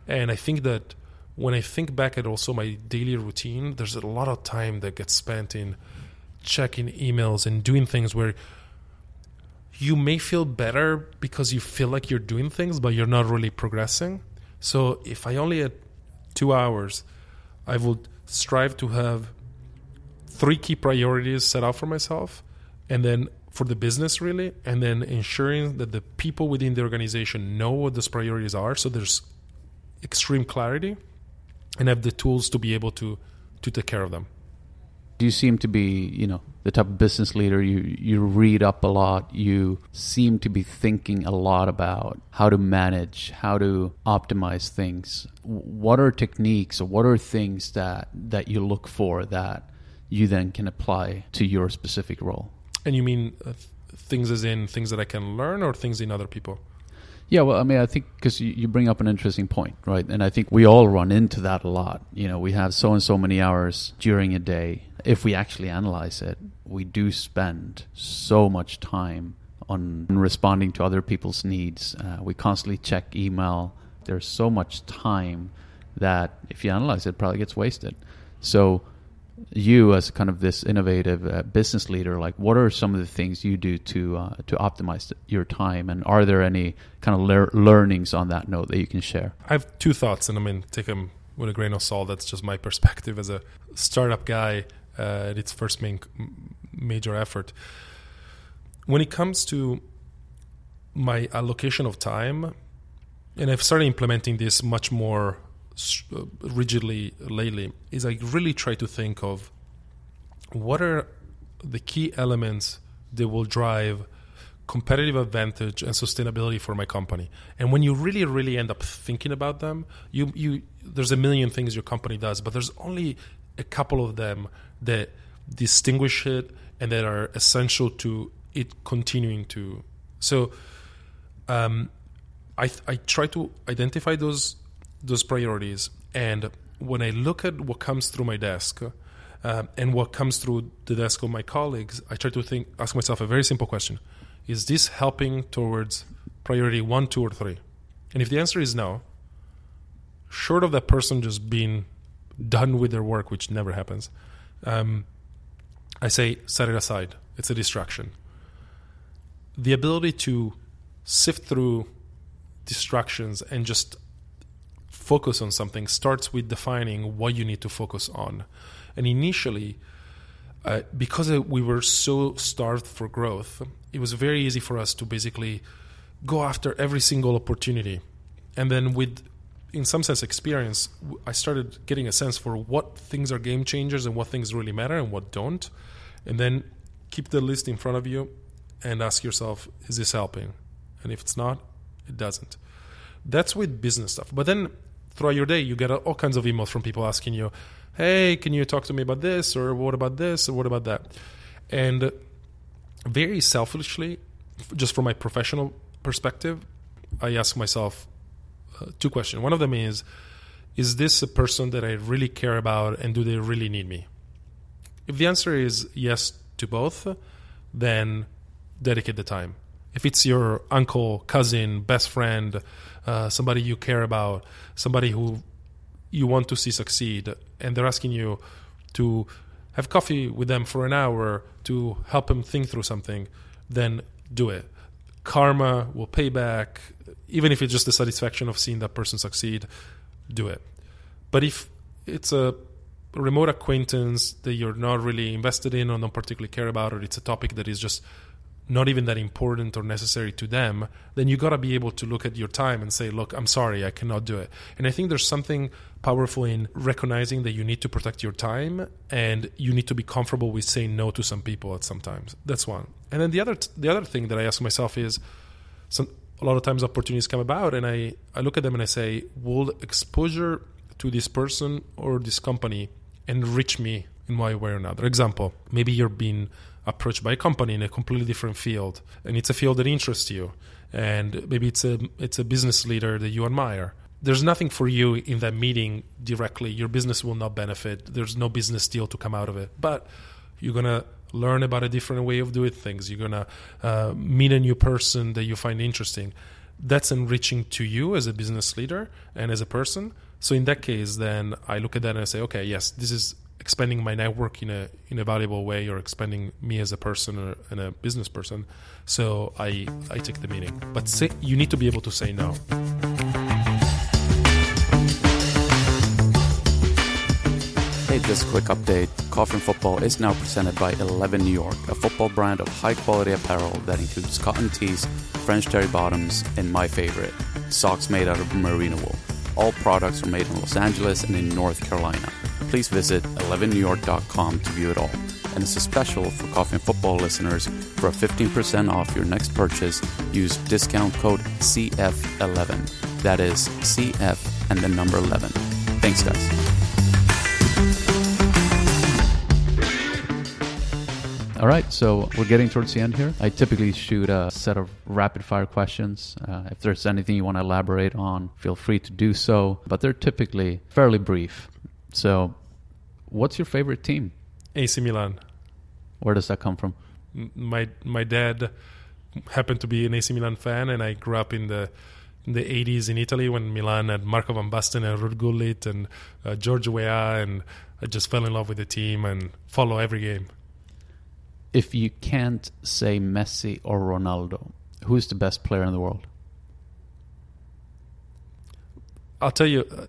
and i think that when i think back at also my daily routine there's a lot of time that gets spent in checking emails and doing things where you may feel better because you feel like you're doing things but you're not really progressing. So if i only had 2 hours i would strive to have three key priorities set out for myself and then for the business really and then ensuring that the people within the organization know what those priorities are. So there's extreme clarity and have the tools to be able to to take care of them Do you seem to be you know the type of business leader you you read up a lot you seem to be thinking a lot about how to manage how to optimize things what are techniques or what are things that that you look for that you then can apply to your specific role. And you mean uh, things as in things that I can learn or things in other people? Yeah, well, I mean, I think because you, bring up an interesting point, right? And I think we all run into that a lot. You know, we have so and so many hours during a day. If we actually analyze it, we do spend so much time on responding to other people's needs. Uh, we constantly check email. There's so much time that if you analyze it, probably gets wasted. So you as kind of this innovative uh, business leader like what are some of the things you do to uh, to optimize your time? And are there any kind of le- learnings on that note that you can share? I have two thoughts and i mean take them with a grain of salt. That's just my perspective as a startup guy uh, at its first main major effort. When it comes to my allocation of time and i've started implementing this much more rigidly lately is I really try to think of what are the key elements that will drive competitive advantage and sustainability for my company. And when you really, really end up thinking about them, you you there's a million things your company does, but there's only a couple of them that distinguish it and that are essential to it continuing to. So, um, I I try to identify those those priorities. And when I look at what comes through my desk uh, and what comes through the desk of my colleagues, I try to think, ask myself a very simple question: Is this helping towards priority one, two, or three? And if the answer is no, short of that person just being done with their work, which never happens, um, I say set it aside. It's a distraction. The ability to sift through distractions and just focus on something starts with defining what you need to focus on. And initially, uh, because we were so starved for growth, it was very easy for us to basically go after every single opportunity. And then, with, in some sense, experience, I started getting a sense for what things are game changers and what things really matter and what don't. And then keep the list in front of you and ask yourself, is this helping? And if it's not, it doesn't. That's with business stuff. But then throughout your day, you get all kinds of emails from people asking you, hey, can you talk to me about this? Or what about this? Or what about that? And very selfishly, just from my professional perspective, I ask myself uh, two questions. One of them is, is this a person that I really care about and do they really need me? If the answer is yes to both, then dedicate the time. If it's your uncle, cousin, best friend, uh, somebody you care about, somebody who you want to see succeed, and they're asking you to have coffee with them for an hour to help them think through something, then do it. Karma will pay back, even if it's just the satisfaction of seeing that person succeed, do it. But if it's a remote acquaintance that you're not really invested in or don't particularly care about, or it's a topic that is just not even that important or necessary to them, then you got to be able to look at your time and say, look, I'm sorry, I cannot do it. And I think there's something powerful in recognizing that you need to protect your time and you need to be comfortable with saying no to some people at some times. That's one. And then the other the other thing that I ask myself is some a lot of times opportunities come about and I, I look at them and I say, will exposure to this person or this company enrich me in one way or another? Example, maybe you're being approached by a company in a completely different field and it's a field that interests you and maybe it's a it's a business leader that you admire. There's nothing for you in that meeting directly. Your business will not benefit. There's no business deal to come out of it. But you're to learn about a different way of doing things. You're to uh, meet a new person that you find interesting. That's enriching to you as a business leader and as a person. So in that case then i look at that and i say okay yes this is expanding my network in a in a valuable way or expanding me as a person or, and a business person. So I I take the meeting, but say, you need to be able to say no. Hey, just a quick update. Coffee and Football is now presented by 11 New York, a football brand of high quality apparel that includes cotton tees, French terry bottoms, and my favorite, socks made out of merino wool. All products are made in Los Angeles and in North Carolina please visit 11newyork.com to view it all. And it's a special for Coffee and Football listeners for a 15% off your next purchase. Use discount code CF11. That is CF and the number 11. Thanks, guys. All right, so we're getting towards the end here. I typically shoot a set of rapid fire questions. Uh, if there's anything you want to elaborate on, feel free to do so, but they're typically fairly brief. So, what's your favorite team? AC Milan. Where does that come from? My my dad happened to be an AC Milan fan, and I grew up in the in the 80s in Italy when Milan had Marco van Basten and Ruud Gullit and uh, George Weah, and I just fell in love with the team and follow every game. If you can't say Messi or Ronaldo, who's the best player in the world? I'll tell you. Uh,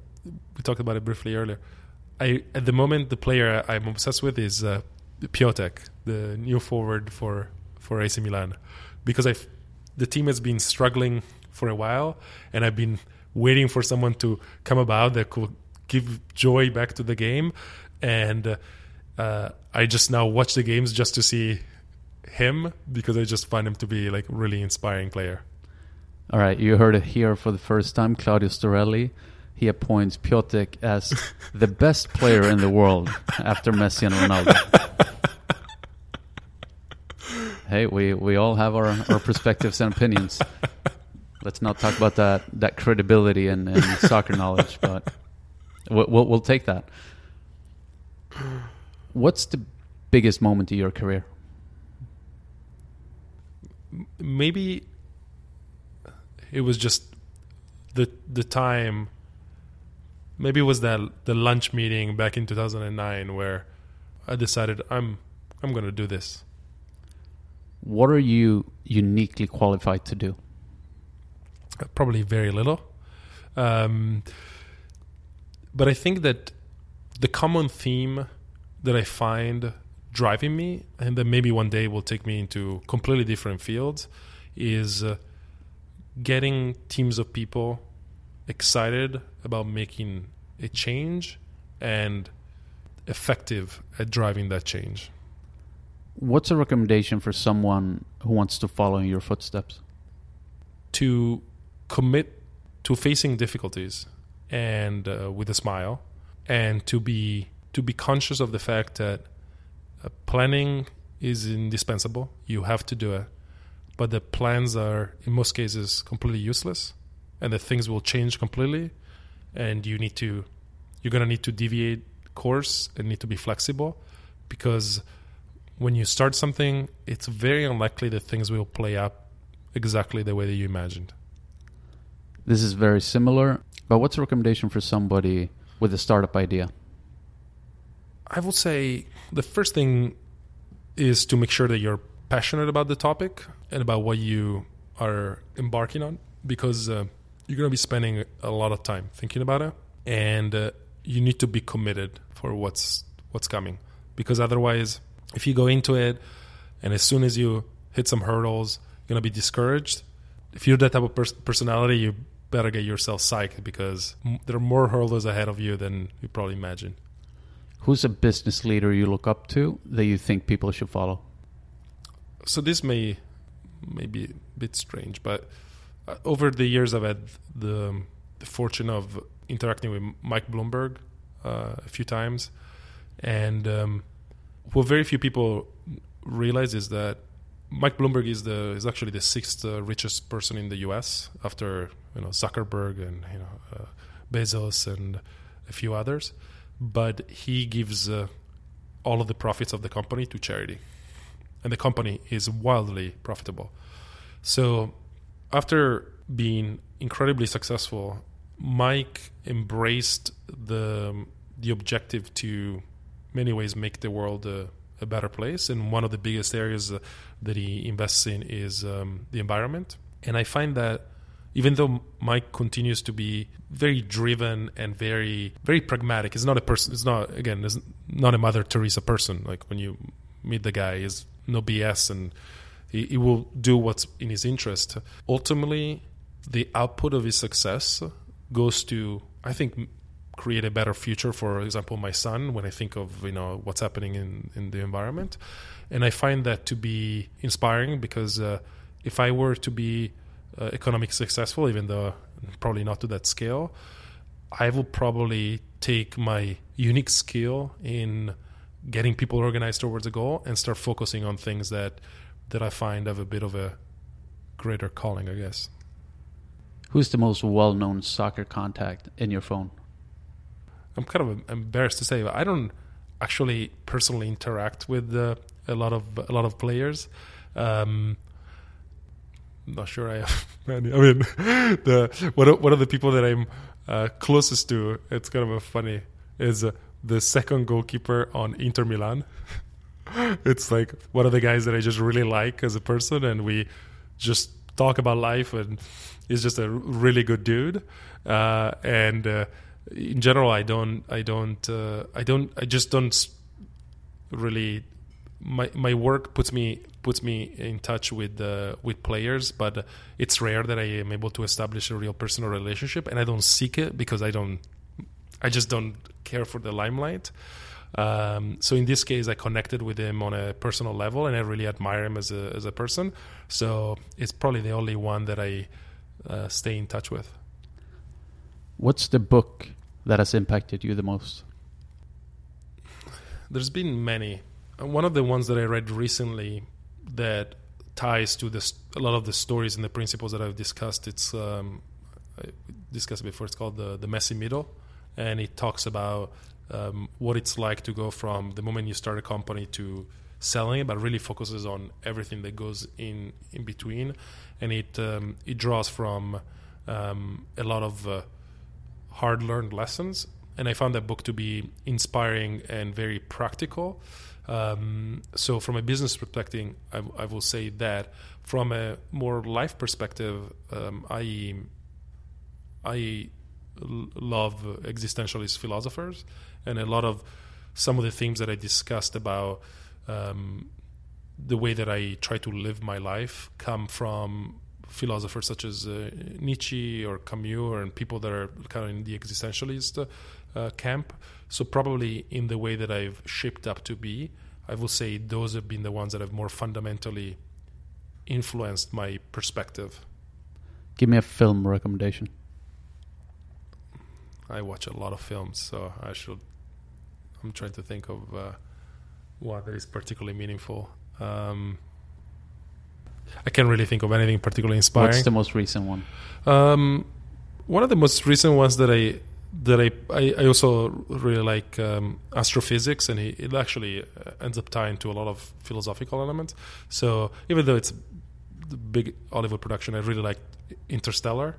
we talked about it briefly earlier. I at the moment the player I'm obsessed with is uh, Piatek, the new forward for for AC Milan, because I the team has been struggling for a while, and I've been waiting for someone to come about that could give joy back to the game, and uh, I just now watch the games just to see him because I just find him to be like really inspiring player. All right, you heard it here for the first time, Claudio Storelli he appoints Piatek as the best player in the world after Messi and Ronaldo. hey, we, we all have our, our perspectives and opinions. Let's not talk about that that credibility and, and soccer knowledge, but we'll, we'll, we'll take that. What's the biggest moment of your career? Maybe it was just the the time maybe it was that the lunch meeting back in 2009 where I decided I'm I'm going to do this. What are you uniquely qualified to do? Probably very little. Um, but I think that the common theme that I find driving me, and that maybe one day will take me into completely different fields, is uh, getting teams of people excited about making a change and effective at driving that change. What's a recommendation for someone who wants to follow in your footsteps? To commit to facing difficulties and uh, with a smile, and to be to be conscious of the fact that uh, planning is indispensable. You have to do it, but the plans are in most cases completely useless, and the things will change completely, and you need to you're gonna need to deviate course and need to be flexible because when you start something, it's very unlikely that things will play out exactly the way that you imagined. This is very similar, but what's a recommendation for somebody with a startup idea? I would say the first thing is to make sure that you're passionate about the topic and about what you are embarking on because uh, you're going to be spending a lot of time thinking about it and uh, you need to be committed for what's what's coming. Because otherwise if you go into it and as soon as you hit some hurdles you're going to be discouraged. If you're that type of pers- personality you better get yourself psyched because m- there are more hurdles ahead of you than you probably imagine. Who's a business leader you look up to that you think people should follow? so this may may be a bit strange, but uh, over the years I've had the the fortune of interacting with Mike Bloomberg uh, a few times, and um, what very few people realize is that Mike Bloomberg is the is actually the sixth uh, richest person in the U.S. after you know Zuckerberg and you know uh, Bezos and a few others, but he gives uh, all of the profits of the company to charity and the company is wildly profitable. So, after being incredibly successful, Mike embraced the the objective to many ways make the world a, a better place. And one of the biggest areas uh, that he invests in is um, the environment. And I find that even though Mike continues to be very driven and very very pragmatic, he's not a person. It's not again, it's not a Mother Teresa person. Like when you meet the guy, is no BS and he, he, will do what's in his interest. Ultimately, the output of his success goes to, I think, create a better future. For example, my son, when I think of you know what's happening in, in the environment, and I find that to be inspiring because uh, if I were to be uh, economically successful, even though probably not to that scale, I will probably take my unique skill in getting people organized towards a goal and start focusing on things that that I find have a bit of a greater calling, I guess. Who's the most well-known soccer contact in your phone? I'm kind of embarrassed to say, but I don't actually personally interact with uh, a lot of a lot of players. Um, not sure I have many. I mean, the one of, one of the people that I'm uh, closest to, it's kind of a funny, is uh, the second goalkeeper on Inter Milan. it's like one of the guys that I just really like as a person, and we just talk about life, and he's just a really good dude. Uh, and uh, in general, I don't, I don't, uh, I don't, I just don't really. My my work puts me puts me in touch with uh, with players, but it's rare that I am able to establish a real personal relationship, and I don't seek it because I don't, I just don't care for the limelight. Um, so in this case, I connected with him on a personal level, and I really admire him as a as a person. So it's probably the only one that I uh, stay in touch with. What's the book that has impacted you the most? There's been many. One of the ones that I read recently that ties to this a lot of the stories and the principles that I've discussed. It's um, I discussed before. It's called the the messy middle, and it talks about um, what it's like to go from the moment you start a company to selling it, but really focuses on everything that goes in in between, and it um, it draws from um, a lot of uh, hard learned lessons and I found that book to be inspiring and very practical. Um, so, from a business perspective, I, I, will say that. From a more life perspective, um, I I love existentialist philosophers, and a lot of some of the themes that I discussed about um, the way that I try to live my life come from philosophers such as uh, Nietzsche or Camus and people that are kind of in the existentialist uh, camp. So probably in the way that I've shaped up to be, I will say those have been the ones that have more fundamentally influenced my perspective. Give me a film recommendation. I watch a lot of films, so I should. I'm trying to think of uh, one that is particularly meaningful. Um, I can't really think of anything particularly inspiring. What's the most recent one? Um, one of the most recent ones that I that I I, I also really like um, astrophysics, and he, it actually uh, ends up tying to a lot of philosophical elements. So even though it's the big Hollywood production, I really like Interstellar.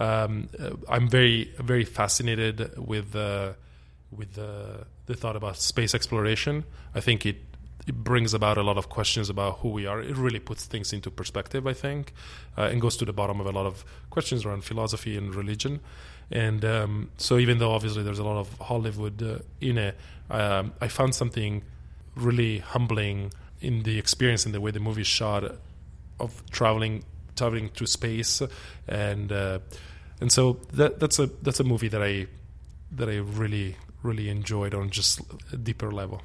Um, uh, I'm very very fascinated with uh, with the the thought about space exploration. I think it it brings about a lot of questions about who we are. It really puts things into perspective, I think, uh, and goes to the bottom of a lot of questions around philosophy and religion. And um, so, even though obviously there's a lot of Hollywood uh, in it, um, I found something really humbling in the experience and the way the movie shot of traveling traveling through space, and uh, and so that that's a that's a movie that I that I really really enjoyed on just a deeper level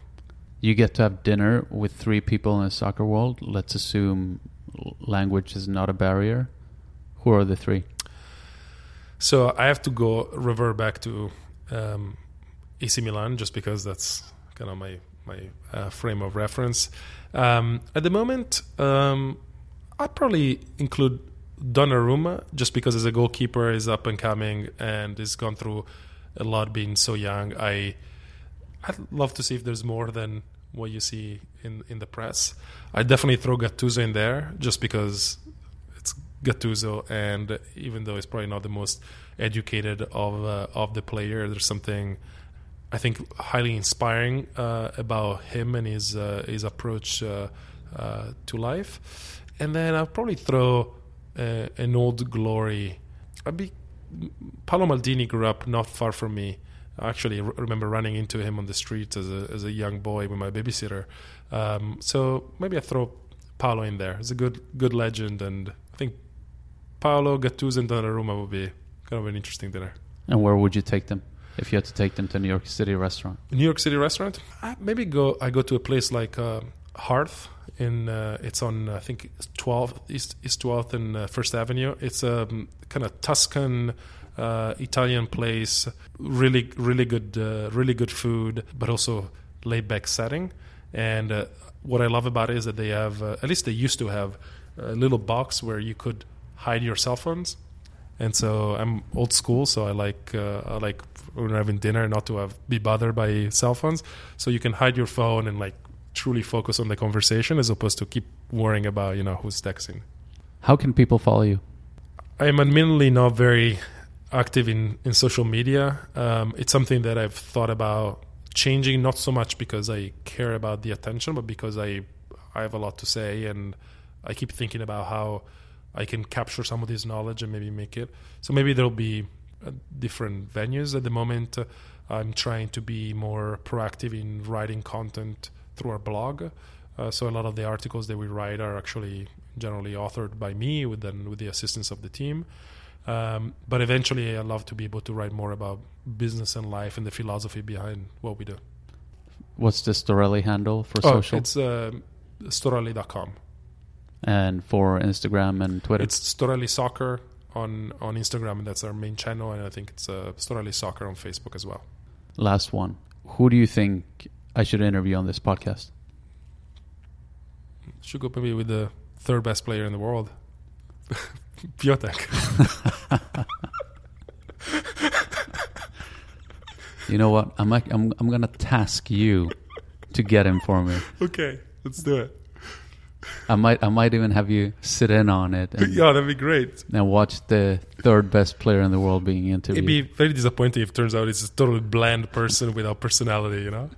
you get to have dinner with three people in a soccer world. Let's assume language is not a barrier. Who are the three? So I have to go revert back to um, AC Milan just because that's kind of my my uh, frame of reference. Um, at the moment, um, I probably include Donnarumma just because as a goalkeeper is up and coming and has gone through a lot being so young. I I'd love to see if there's more than what you see in, in the press. I definitely throw Gattuso in there just because it's Gattuso, and even though he's probably not the most educated of uh, of the player, there's something I think highly inspiring uh, about him and his uh, his approach uh, uh, to life. And then I'll probably throw uh, an old glory. I'd be Paolo Maldini grew up not far from me I actually remember running into him on the street as a, as a young boy with my babysitter. Um, so maybe I throw Paolo in there. It's a good good legend, and I think Paolo, Gattuso, and Donnarumma would be kind of an interesting dinner. And where would you take them if you had to take them to a New York City restaurant? New York City restaurant? I maybe go. I go to a place like uh, Hearth. In uh, it's on I think 12th East East 12th and uh, First Avenue. It's a um, kind of Tuscan uh, Italian place, really really good uh, really good food, but also laid back setting. And uh, what I love about it is that they have, uh, at least they used to have, a little box where you could hide your cell phones. And so I'm old school, so I like I like when we're having dinner not to have be bothered by cell phones. So you can hide your phone and like truly focus on the conversation as opposed to keep worrying about you know who's texting. How can people follow you? I am admittedly not very active in, in social media. Um, it's something that I've thought about changing, not so much because I care about the attention, but because I I have a lot to say and I keep thinking about how I can capture some of this knowledge and maybe make it. So maybe there'll be uh, different venues. At the moment, uh, I'm trying to be more proactive in writing content through our blog. Uh, so a lot of the articles that we write are actually generally authored by me with then with the assistance of the team. Um, but eventually, I love to be able to write more about business and life and the philosophy behind what we do. What's the Storelli handle for oh, social? It's uh, storelli.com. And for Instagram and Twitter? It's Storelli Soccer on, on Instagram, and that's our main channel. And I think it's uh, Storelli Soccer on Facebook as well. Last one. Who do you think I should interview on this podcast? Should go maybe with the third best player in the world. Piatek. you know what? I'm I'm I'm gonna task you to get him for me. Okay, let's do it. I might I might even have you sit in on it and, yeah, that'd be great. and watch the third best player in the world being interviewed. It'd be very disappointing if it turns out it's a totally bland person without personality, you know?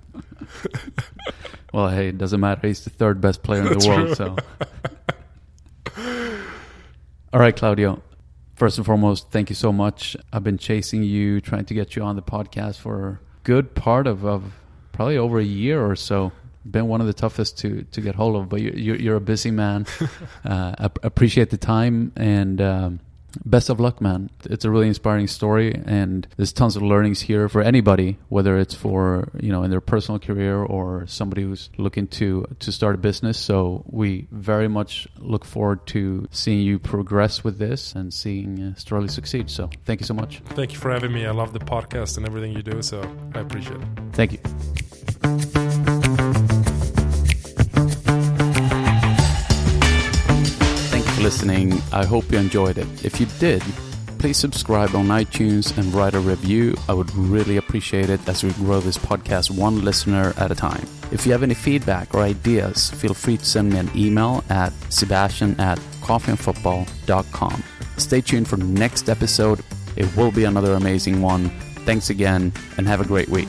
well, hey, it doesn't matter. He's the third best player in the world. true. So, all right, Claudio. First and foremost, thank you so much. I've been chasing you, trying to get you on the podcast for a good part of, of probably over a year or so. Been one of the toughest to to get hold of, but you, you're, you're a busy man. uh, appreciate the time and um, best of luck, man. It's a really inspiring story, and there's tons of learnings here for anybody, whether it's for you know in their personal career or somebody who's looking to to start a business. So we very much look forward to seeing you progress with this and seeing uh, succeed. So thank you so much. Thank you for having me. I love the podcast and everything you do, so I appreciate it. Thank you. Listening. I hope you enjoyed it. If you did, please subscribe on iTunes and write a review. I would really appreciate it as we grow this podcast one listener at a time. If you have any feedback or ideas, feel free to send me an email at sebastian at coffeeandfootball.com. Stay tuned for next episode. It will be another amazing one. Thanks again and have a great week.